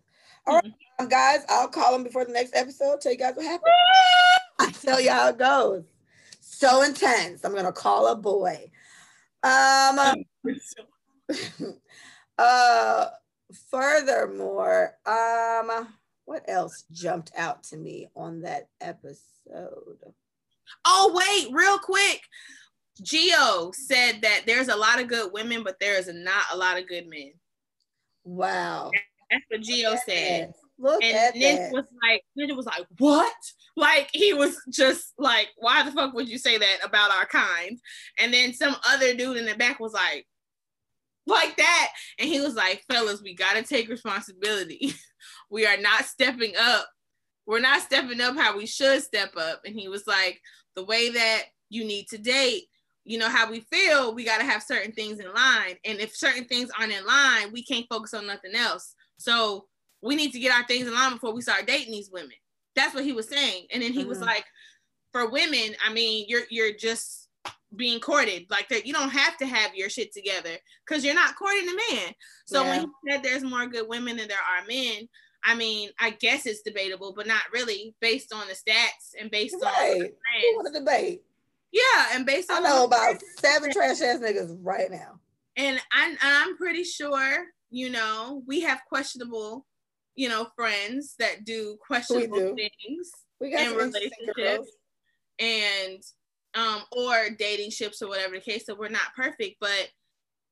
All right, mm-hmm. guys. I'll call them before the next episode. Tell you guys what happened. I tell you how it goes. So intense. I'm gonna call a boy. Um. uh. Furthermore, um, what else jumped out to me on that episode? Oh wait, real quick. Geo said that there's a lot of good women, but there is not a lot of good men. Wow. That's what Geo said. Look and at Nick that. was like, Ninja was like, what? Like he was just like, why the fuck would you say that about our kind? And then some other dude in the back was like, like that. And he was like, fellas, we gotta take responsibility. we are not stepping up. We're not stepping up how we should step up. And he was like, the way that you need to date, you know, how we feel, we gotta have certain things in line. And if certain things aren't in line, we can't focus on nothing else. So we need to get our things in line before we start dating these women. That's what he was saying. And then he mm-hmm. was like, for women, I mean, you're you're just being courted like that. You don't have to have your shit together because you're not courting a man. So yeah. when he said there's more good women than there are men, I mean, I guess it's debatable, but not really based on the stats and based right. on. Want to debate? Yeah, and based on. I know about seven trash ass niggas right now. And I'm, I'm pretty sure, you know, we have questionable you know, friends that do questionable do. things in relationships and um or dating ships or whatever the case. So we're not perfect, but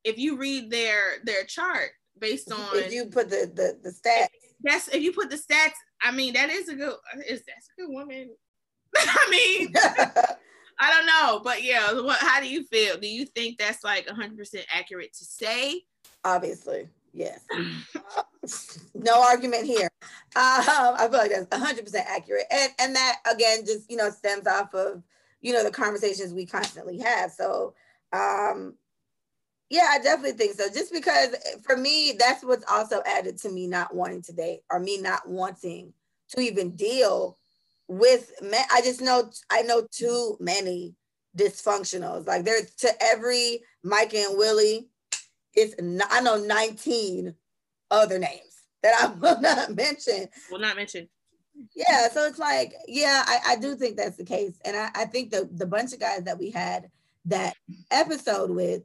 if you read their their chart based on if you put the the, the stats. that's if you put the stats i mean that is a good is that's a good woman? I mean i don't know but yeah what how do you feel? Do you think that's like 100% accurate to say? Obviously Yes. no argument here. Um, I feel like that's 100% accurate. And, and that, again, just, you know, stems off of, you know, the conversations we constantly have. So, um, yeah, I definitely think so. Just because for me, that's what's also added to me not wanting to date or me not wanting to even deal with men. I just know, I know too many dysfunctionals. Like there's to every Mike and Willie, it's I know 19 other names that I will not mention. Will not mention. Yeah, so it's like, yeah, I, I do think that's the case. And I, I think the the bunch of guys that we had that episode with,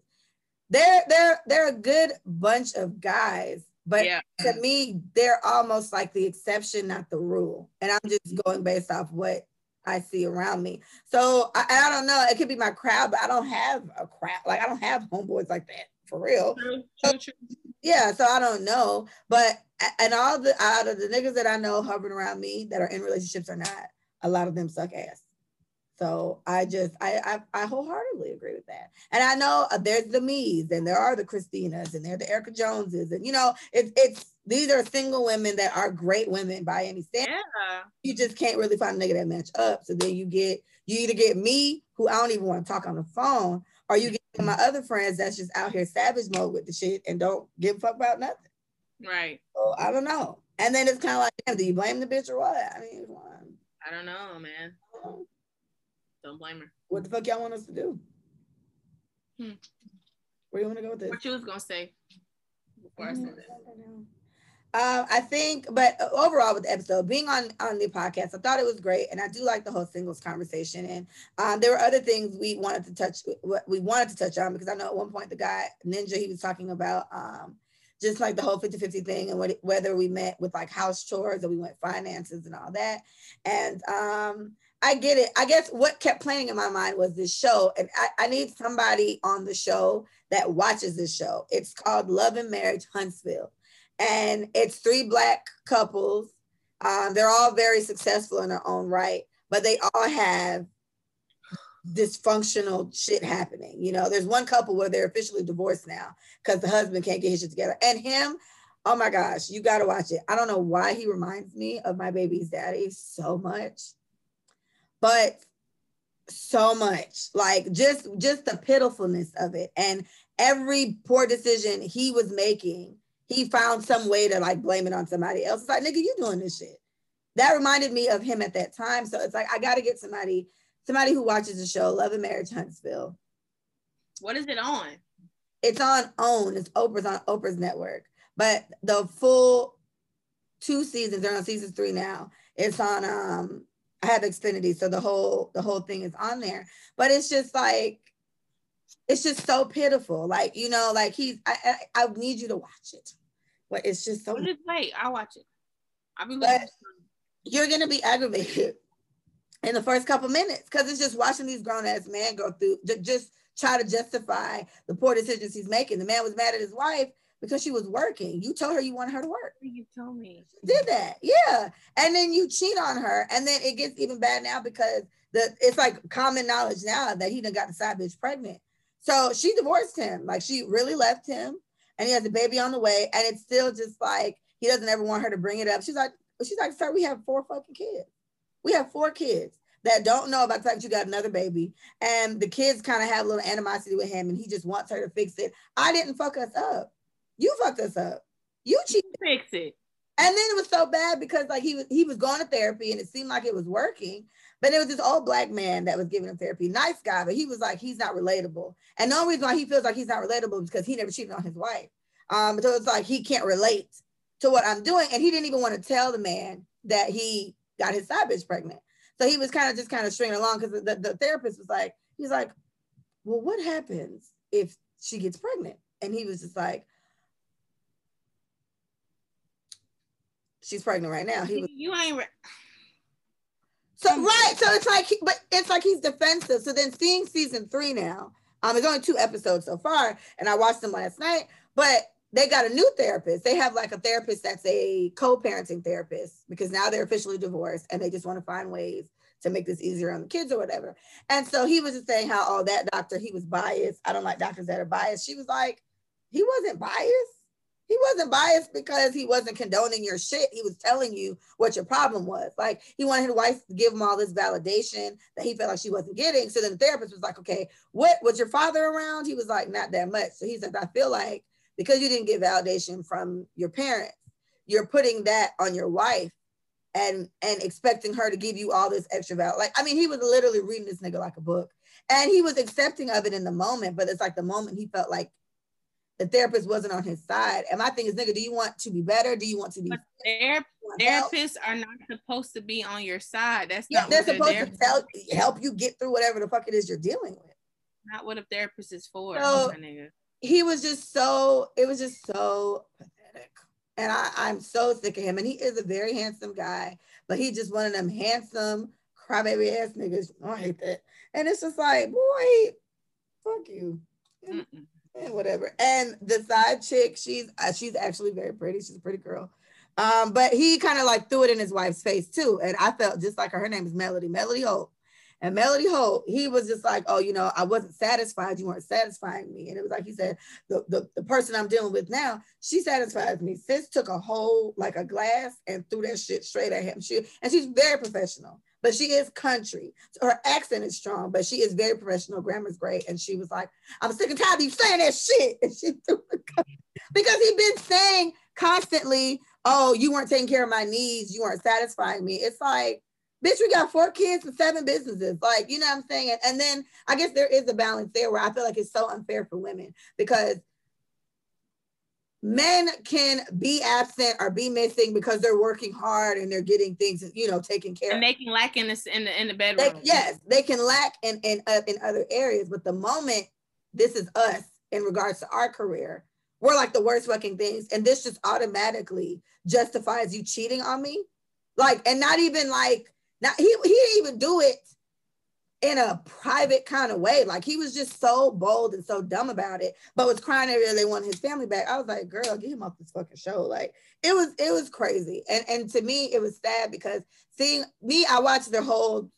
they're they're they're a good bunch of guys. But yeah. to me, they're almost like the exception, not the rule. And I'm just going based off what I see around me. So I, I don't know. It could be my crowd, but I don't have a crowd. Like I don't have homeboys like that for real. True, true, true. Yeah, so I don't know, but and all the out of the niggas that I know hovering around me that are in relationships or not, a lot of them suck ass. So I just I I, I wholeheartedly agree with that. And I know uh, there's the me's and there are the Christinas and there are the Erica Joneses and you know it's it's these are single women that are great women by any standard. Yeah. You just can't really find a nigga that match up. So then you get you either get me who I don't even want to talk on the phone, or you get my other friends that's just out here savage mode with the shit and don't give a fuck about nothing. Right. So I don't know. And then it's kind of like, damn, do you blame the bitch or what? I mean, I don't know, man. Don't blame her. What the fuck y'all want us to do? Hmm. Where you want to go with this? What you was gonna say before I said that? Um, I think, but overall with the episode, being on on the podcast, I thought it was great, and I do like the whole singles conversation. And um, there were other things we wanted to touch, we wanted to touch on, because I know at one point the guy Ninja he was talking about um, just like the whole 50-50 thing and what, whether we met with like house chores or we went finances and all that. And um, I get it. I guess what kept playing in my mind was this show, and I, I need somebody on the show that watches this show. It's called Love and Marriage Huntsville and it's three black couples. Um, they're all very successful in their own right, but they all have dysfunctional shit happening. You know, there's one couple where they're officially divorced now because the husband can't get his shit together. And him, oh my gosh, you got to watch it. I don't know why he reminds me of my baby's daddy so much, but so much like just just the pitifulness of it and every poor decision he was making he found some way to like blame it on somebody else. It's like, nigga, you doing this shit. That reminded me of him at that time. So it's like I gotta get somebody, somebody who watches the show, Love and Marriage Huntsville. What is it on? It's on OWN. It's Oprah's on Oprah's network. But the full two seasons, they're on season three now. It's on um I have Xfinity, so the whole the whole thing is on there. But it's just like it's just so pitiful. Like, you know, like he's I I, I need you to watch it. But it's just so just wait, I'll watch it. I'll be looking. You're gonna be aggravated in the first couple minutes because it's just watching these grown ass men go through just try to justify the poor decisions he's making. The man was mad at his wife because she was working. You told her you wanted her to work. You told me. She did that, yeah. And then you cheat on her, and then it gets even bad now because the it's like common knowledge now that he done got the side bitch pregnant. So she divorced him. Like she really left him and he has a baby on the way. And it's still just like he doesn't ever want her to bring it up. She's like, she's like, sir, we have four fucking kids. We have four kids that don't know about the fact you got another baby. And the kids kind of have a little animosity with him and he just wants her to fix it. I didn't fuck us up. You fucked us up. You cheated. Fix it. And then it was so bad because like he was he was going to therapy and it seemed like it was working. But it was this old black man that was giving him therapy. Nice guy, but he was like, he's not relatable. And the only reason why he feels like he's not relatable is because he never cheated on his wife. Um, so it's like he can't relate to what I'm doing. And he didn't even want to tell the man that he got his side bitch pregnant. So he was kind of just kind of stringing along because the, the therapist was like, he's like, well, what happens if she gets pregnant? And he was just like, she's pregnant right now. He was, you ain't. Re- so right, so it's like, but it's like he's defensive. So then seeing season three now, um, it's only two episodes so far, and I watched them last night. But they got a new therapist. They have like a therapist that's a co-parenting therapist because now they're officially divorced, and they just want to find ways to make this easier on the kids or whatever. And so he was just saying how, oh, that doctor, he was biased. I don't like doctors that are biased. She was like, he wasn't biased he wasn't biased because he wasn't condoning your shit. He was telling you what your problem was. Like he wanted his wife to give him all this validation that he felt like she wasn't getting. So then the therapist was like, okay, what was your father around? He was like, not that much. So he said, I feel like because you didn't get validation from your parents, you're putting that on your wife and and expecting her to give you all this extra value. Like, I mean, he was literally reading this nigga like a book. And he was accepting of it in the moment, but it's like the moment he felt like the therapist wasn't on his side. And my thing is, nigga, do you want to be better? Do you want to be? Ther- therapists help? are not supposed to be on your side. That's yeah, not they're supposed to help help you get through whatever the fuck it is you're dealing with. Not what a therapist is for. So, he was just so. It was just so pathetic, and I, I'm so sick of him. And he is a very handsome guy, but he just one of them handsome crybaby ass niggas. I hate that. And it's just like, boy, fuck you. Mm-mm and whatever. And the side chick, she's uh, she's actually very pretty. She's a pretty girl. Um, but he kind of like threw it in his wife's face too. And I felt just like her. Her name is Melody, Melody Holt. And Melody Holt, he was just like, oh, you know, I wasn't satisfied. You weren't satisfying me. And it was like he said, the, the, the person I'm dealing with now, she satisfies me. Sis took a whole, like a glass and threw that shit straight at him. She, and she's very professional but she is country. Her accent is strong, but she is very professional. Grammar's great. And she was like, I'm sick and tired of you saying that shit. And she threw because he'd been saying constantly, oh, you weren't taking care of my needs. You weren't satisfying me. It's like, bitch, we got four kids and seven businesses. Like, you know what I'm saying? And then I guess there is a balance there where I feel like it's so unfair for women because men can be absent or be missing because they're working hard and they're getting things, you know, taken care and of. they can lack in this in the in the bedroom. They, yes, they can lack in in uh, in other areas, but the moment this is us in regards to our career, we're like the worst fucking things, and this just automatically justifies you cheating on me, like, and not even like not he he didn't even do it in a private kind of way. Like he was just so bold and so dumb about it, but was crying every day they wanted his family back. I was like, girl, get him off this fucking show. Like it was, it was crazy. And and to me, it was sad because seeing me, I watched their whole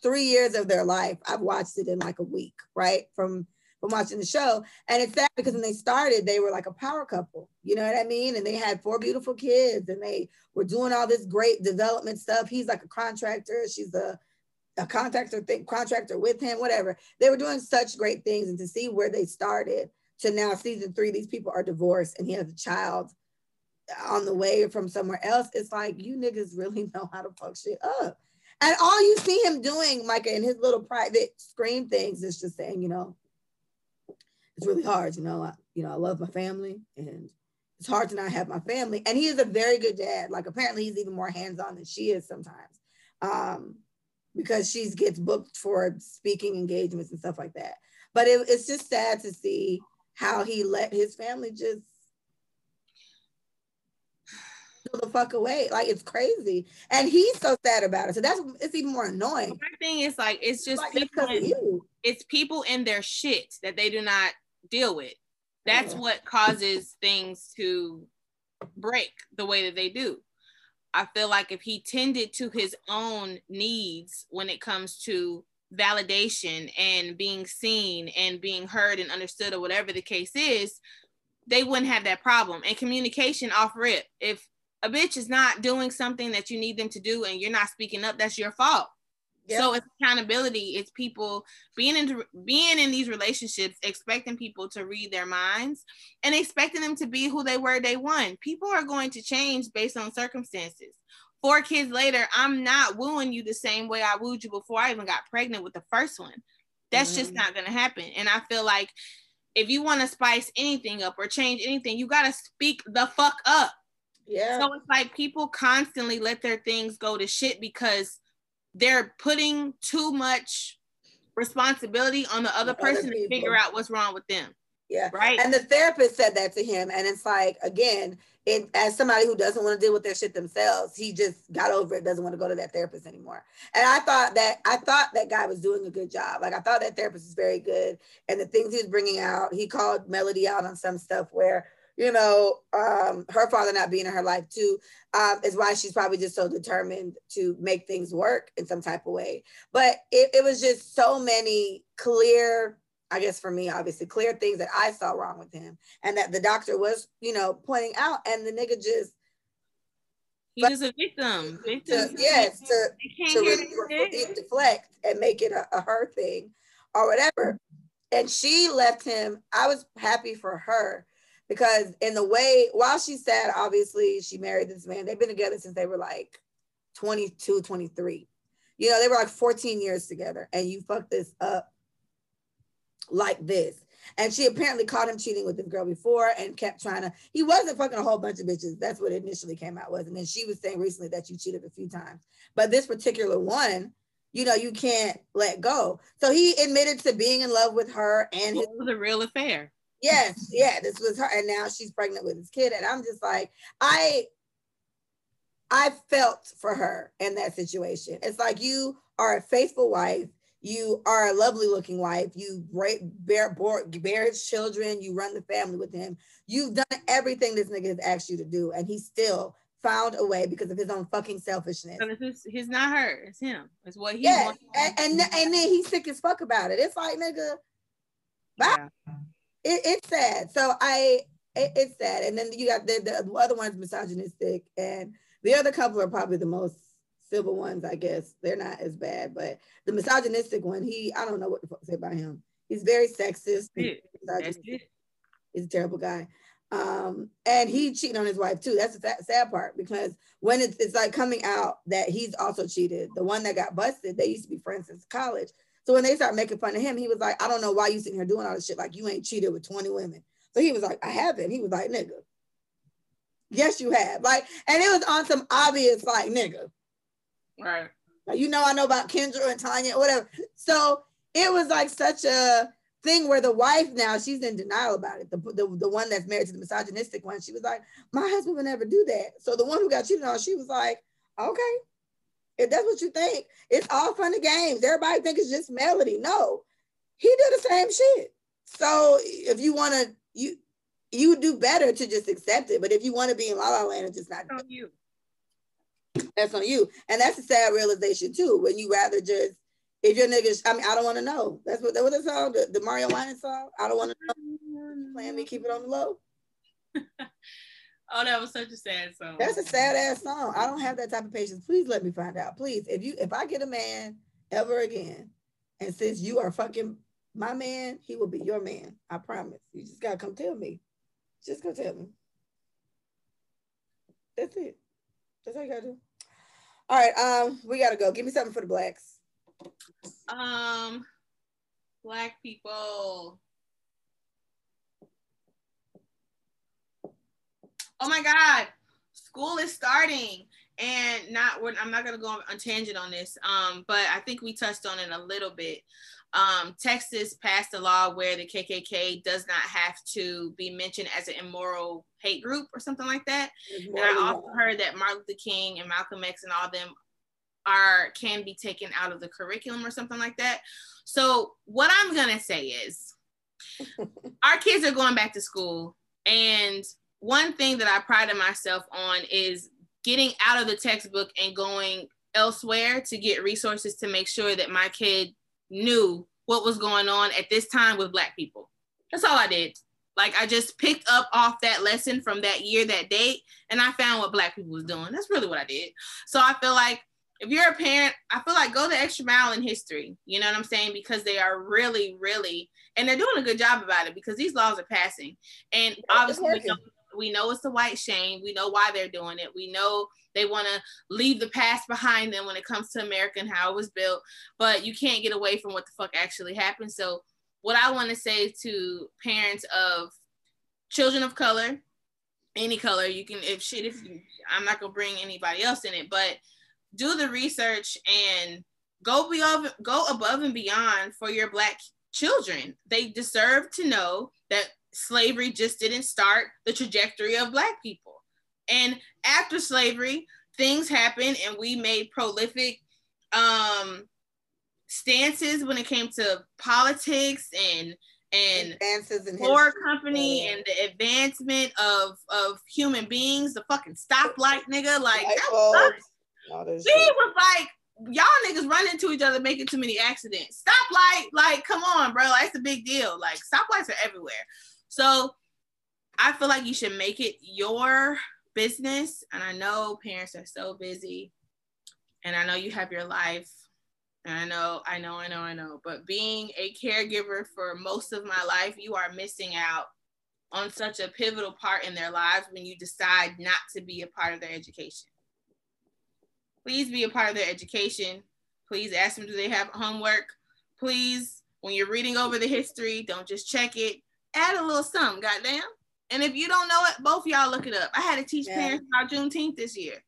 three years of their life. I've watched it in like a week, right? From from watching the show. And it's sad because when they started, they were like a power couple. You know what I mean? And they had four beautiful kids and they were doing all this great development stuff. He's like a contractor, she's a a contractor thing, contractor with him, whatever. They were doing such great things, and to see where they started to now season three, these people are divorced and he has a child on the way from somewhere else. It's like you niggas really know how to fuck shit up. And all you see him doing, Micah, in his little private screen things is just saying, you know, it's really hard. You know, I, you know, I love my family and it's hard to not have my family. And he is a very good dad. Like apparently he's even more hands-on than she is sometimes. Um, because she gets booked for speaking engagements and stuff like that. But it, it's just sad to see how he let his family just the fuck away. Like it's crazy, and he's so sad about it. So that's it's even more annoying. My thing is like it's just like, people. In, it's people in their shit that they do not deal with. That's yeah. what causes things to break the way that they do. I feel like if he tended to his own needs when it comes to validation and being seen and being heard and understood or whatever the case is, they wouldn't have that problem. And communication off rip. If a bitch is not doing something that you need them to do and you're not speaking up, that's your fault. Yep. So it's accountability. It's people being in being in these relationships, expecting people to read their minds and expecting them to be who they were day one. People are going to change based on circumstances. Four kids later, I'm not wooing you the same way I wooed you before I even got pregnant with the first one. That's mm-hmm. just not gonna happen. And I feel like if you want to spice anything up or change anything, you gotta speak the fuck up. Yeah. So it's like people constantly let their things go to shit because they're putting too much responsibility on the other person other to figure out what's wrong with them. Yeah. Right. And the therapist said that to him. And it's like, again, it as somebody who doesn't want to deal with their shit themselves, he just got over it, doesn't want to go to that therapist anymore. And I thought that I thought that guy was doing a good job. Like I thought that therapist was very good. And the things he was bringing out, he called Melody out on some stuff where you know, um, her father not being in her life too, um, is why she's probably just so determined to make things work in some type of way. But it, it was just so many clear, I guess for me, obviously, clear things that I saw wrong with him and that the doctor was, you know, pointing out. And the nigga just, he was a victim. To, yes, to, to re- deflect and make it a, a her thing or whatever. And she left him. I was happy for her because in the way while she's sad obviously she married this man they've been together since they were like 22 23 you know they were like 14 years together and you fucked this up like this. And she apparently caught him cheating with this girl before and kept trying to he wasn't fucking a whole bunch of bitches. That's what initially came out was and then she was saying recently that you cheated a few times. But this particular one you know you can't let go. So he admitted to being in love with her and his, it was a real affair Yes, yeah, this was her, and now she's pregnant with his kid, and I'm just like, I, I felt for her in that situation. It's like you are a faithful wife, you are a lovely looking wife, you bear, bear, bear his children, you run the family with him, you've done everything this nigga has asked you to do, and he still found a way because of his own fucking selfishness. So he's not her, it's him. It's what he yeah, wants. And, and, and then he's sick as fuck about it. It's like nigga, bye. Yeah it, it's sad. So I, it, it's sad. And then you got the, the other one's misogynistic, and the other couple are probably the most civil ones, I guess. They're not as bad, but the misogynistic one, he, I don't know what to say about him. He's very sexist. He's a terrible guy. Um, and he cheated on his wife too. That's the sad, sad part because when it's, it's like coming out that he's also cheated, the one that got busted, they used to be friends since college. So when they start making fun of him, he was like, I don't know why you sitting here doing all this shit. Like you ain't cheated with 20 women. So he was like, I haven't. He was like, nigga. Yes, you have. Like, and it was on some obvious like nigga. Right. Like, you know, I know about Kendra and Tanya, whatever. So it was like such a thing where the wife now she's in denial about it. The, the, the one that's married to the misogynistic one, she was like, My husband would never do that. So the one who got cheated on, she was like, Okay, if that's what you think, it's all fun and games. Everybody think it's just melody. No, he did the same shit. So if you want to, you you do better to just accept it. But if you want to be in La La Land and just not on you. That's on you. And that's a sad realization too. When you rather just if your niggas, I mean, I don't want to know. That's what that was the song, the, the Mario Winans song. I don't want to know. Playing me, keep it on the low. oh, that was such a sad song. That's a sad ass song. I don't have that type of patience. Please let me find out. Please, if you if I get a man ever again, and since you are fucking my man, he will be your man. I promise. You just gotta come tell me. Just go tell me. That's it. That's all you gotta do. All right, um, we gotta go. Give me something for the blacks. Um, black people. Oh my God, school is starting, and not. I'm not gonna go on tangent on this. Um, but I think we touched on it a little bit. Um, Texas passed a law where the KKK does not have to be mentioned as an immoral hate group or something like that. And I also heard that Martin Luther King and Malcolm X and all them are can be taken out of the curriculum or something like that. So what I'm gonna say is our kids are going back to school and one thing that I pride myself on is getting out of the textbook and going elsewhere to get resources to make sure that my kid knew what was going on at this time with black people. That's all I did. Like I just picked up off that lesson from that year, that date, and I found what black people was doing. That's really what I did. So I feel like if you're a parent, I feel like go the extra mile in history. You know what I'm saying? Because they are really, really, and they're doing a good job about it because these laws are passing. And obviously, we know, we know it's the white shame. We know why they're doing it. We know they want to leave the past behind them when it comes to America and how it was built. But you can't get away from what the fuck actually happened. So, what I want to say to parents of children of color, any color, you can, if shit, if I'm not gonna bring anybody else in it, but do the research and go beyond go above and beyond for your black children they deserve to know that slavery just didn't start the trajectory of black people and after slavery things happened and we made prolific um stances when it came to politics and and advances in floor company and the advancement of of human beings the fucking stoplight nigga like that was she shit. was like, y'all niggas run into each other making too many accidents. Stoplight, like, come on, bro. Like, it's a big deal. Like, stoplights are everywhere. So I feel like you should make it your business. And I know parents are so busy. And I know you have your life. And I know, I know, I know, I know. But being a caregiver for most of my life, you are missing out on such a pivotal part in their lives when you decide not to be a part of their education. Please be a part of their education. Please ask them, do they have homework? Please, when you're reading over the history, don't just check it. Add a little something, goddamn. And if you don't know it, both y'all look it up. I had to teach yeah. parents about Juneteenth this year.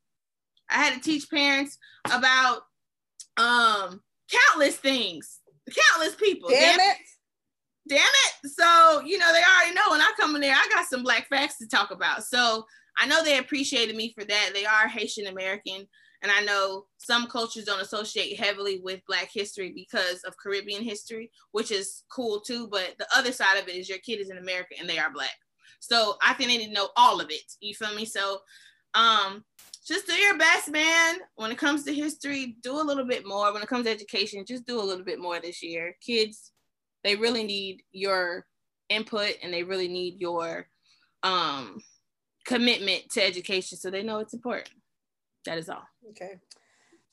I had to teach parents about um countless things, countless people. Damn, damn it. Damn it. So, you know, they already know when I come in there, I got some black facts to talk about. So I know they appreciated me for that. They are Haitian American. And I know some cultures don't associate heavily with Black history because of Caribbean history, which is cool too. But the other side of it is your kid is in America and they are Black. So I think they need to know all of it. You feel me? So um, just do your best, man. When it comes to history, do a little bit more. When it comes to education, just do a little bit more this year. Kids, they really need your input and they really need your um, commitment to education so they know it's important. That is all. Okay.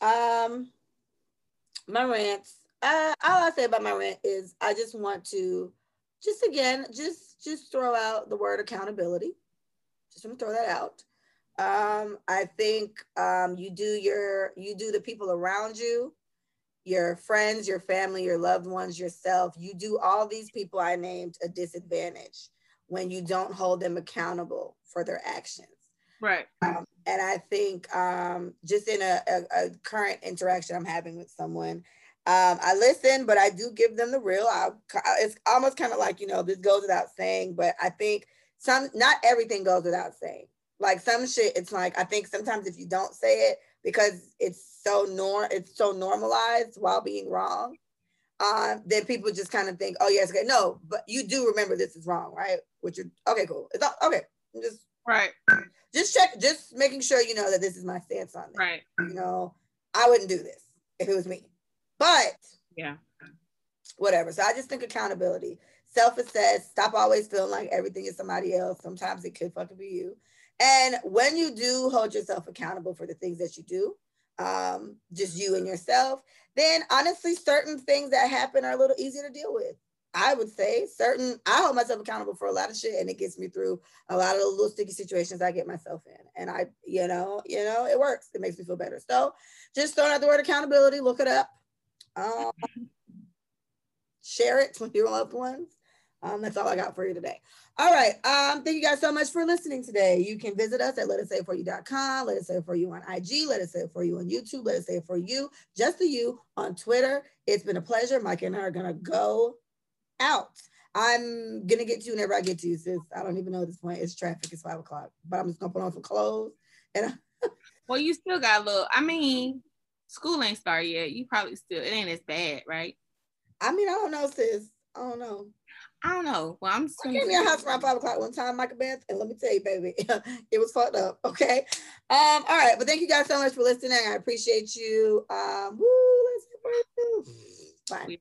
Um, my rant. Uh, all I say about my rant is I just want to, just again, just just throw out the word accountability. Just gonna throw that out. Um, I think um, you do your you do the people around you, your friends, your family, your loved ones, yourself. You do all these people I named a disadvantage when you don't hold them accountable for their actions. Right. Um, and I think um, just in a, a, a, current interaction I'm having with someone, um, I listen, but I do give them the real. I, it's almost kind of like you know this goes without saying, but I think some not everything goes without saying. Like some shit, it's like I think sometimes if you don't say it because it's so nor it's so normalized while being wrong, um, then people just kind of think, oh yes, okay, no, but you do remember this is wrong, right? Which you okay, cool. It's all, okay. I'm just right. Just check, just making sure you know that this is my stance on this. Right. You know, I wouldn't do this if it was me. But yeah, whatever. So I just think accountability, self-assess, stop always feeling like everything is somebody else. Sometimes it could fucking be you. And when you do hold yourself accountable for the things that you do, um, just you and yourself, then honestly, certain things that happen are a little easier to deal with. I would say certain, I hold myself accountable for a lot of shit and it gets me through a lot of the little sticky situations I get myself in. And I, you know, you know, it works. It makes me feel better. So just throwing out the word accountability, look it up. Um, share it with your loved ones. Um, that's all I got for you today. All right. Um, thank you guys so much for listening today. You can visit us at let us say it for you.com. Let us say it for you on IG. Let us say it for you on YouTube. Let us say it for you, just the you on Twitter. It's been a pleasure. Mike and I are gonna go out. I'm gonna get to you whenever I get to you, sis. I don't even know at this point. It's traffic. It's five o'clock, but I'm just gonna put on some clothes. And well, you still got a little. I mean, school ain't started yet. You probably still. It ain't as bad, right? I mean, I don't know, sis. I don't know. I don't know. Well, I'm just I came to your house around five o'clock one time, Michael Beth, and let me tell you, baby, it was fucked up. Okay. Um, all right, but thank you guys so much for listening. I appreciate you. Um, woo, let's get Bye.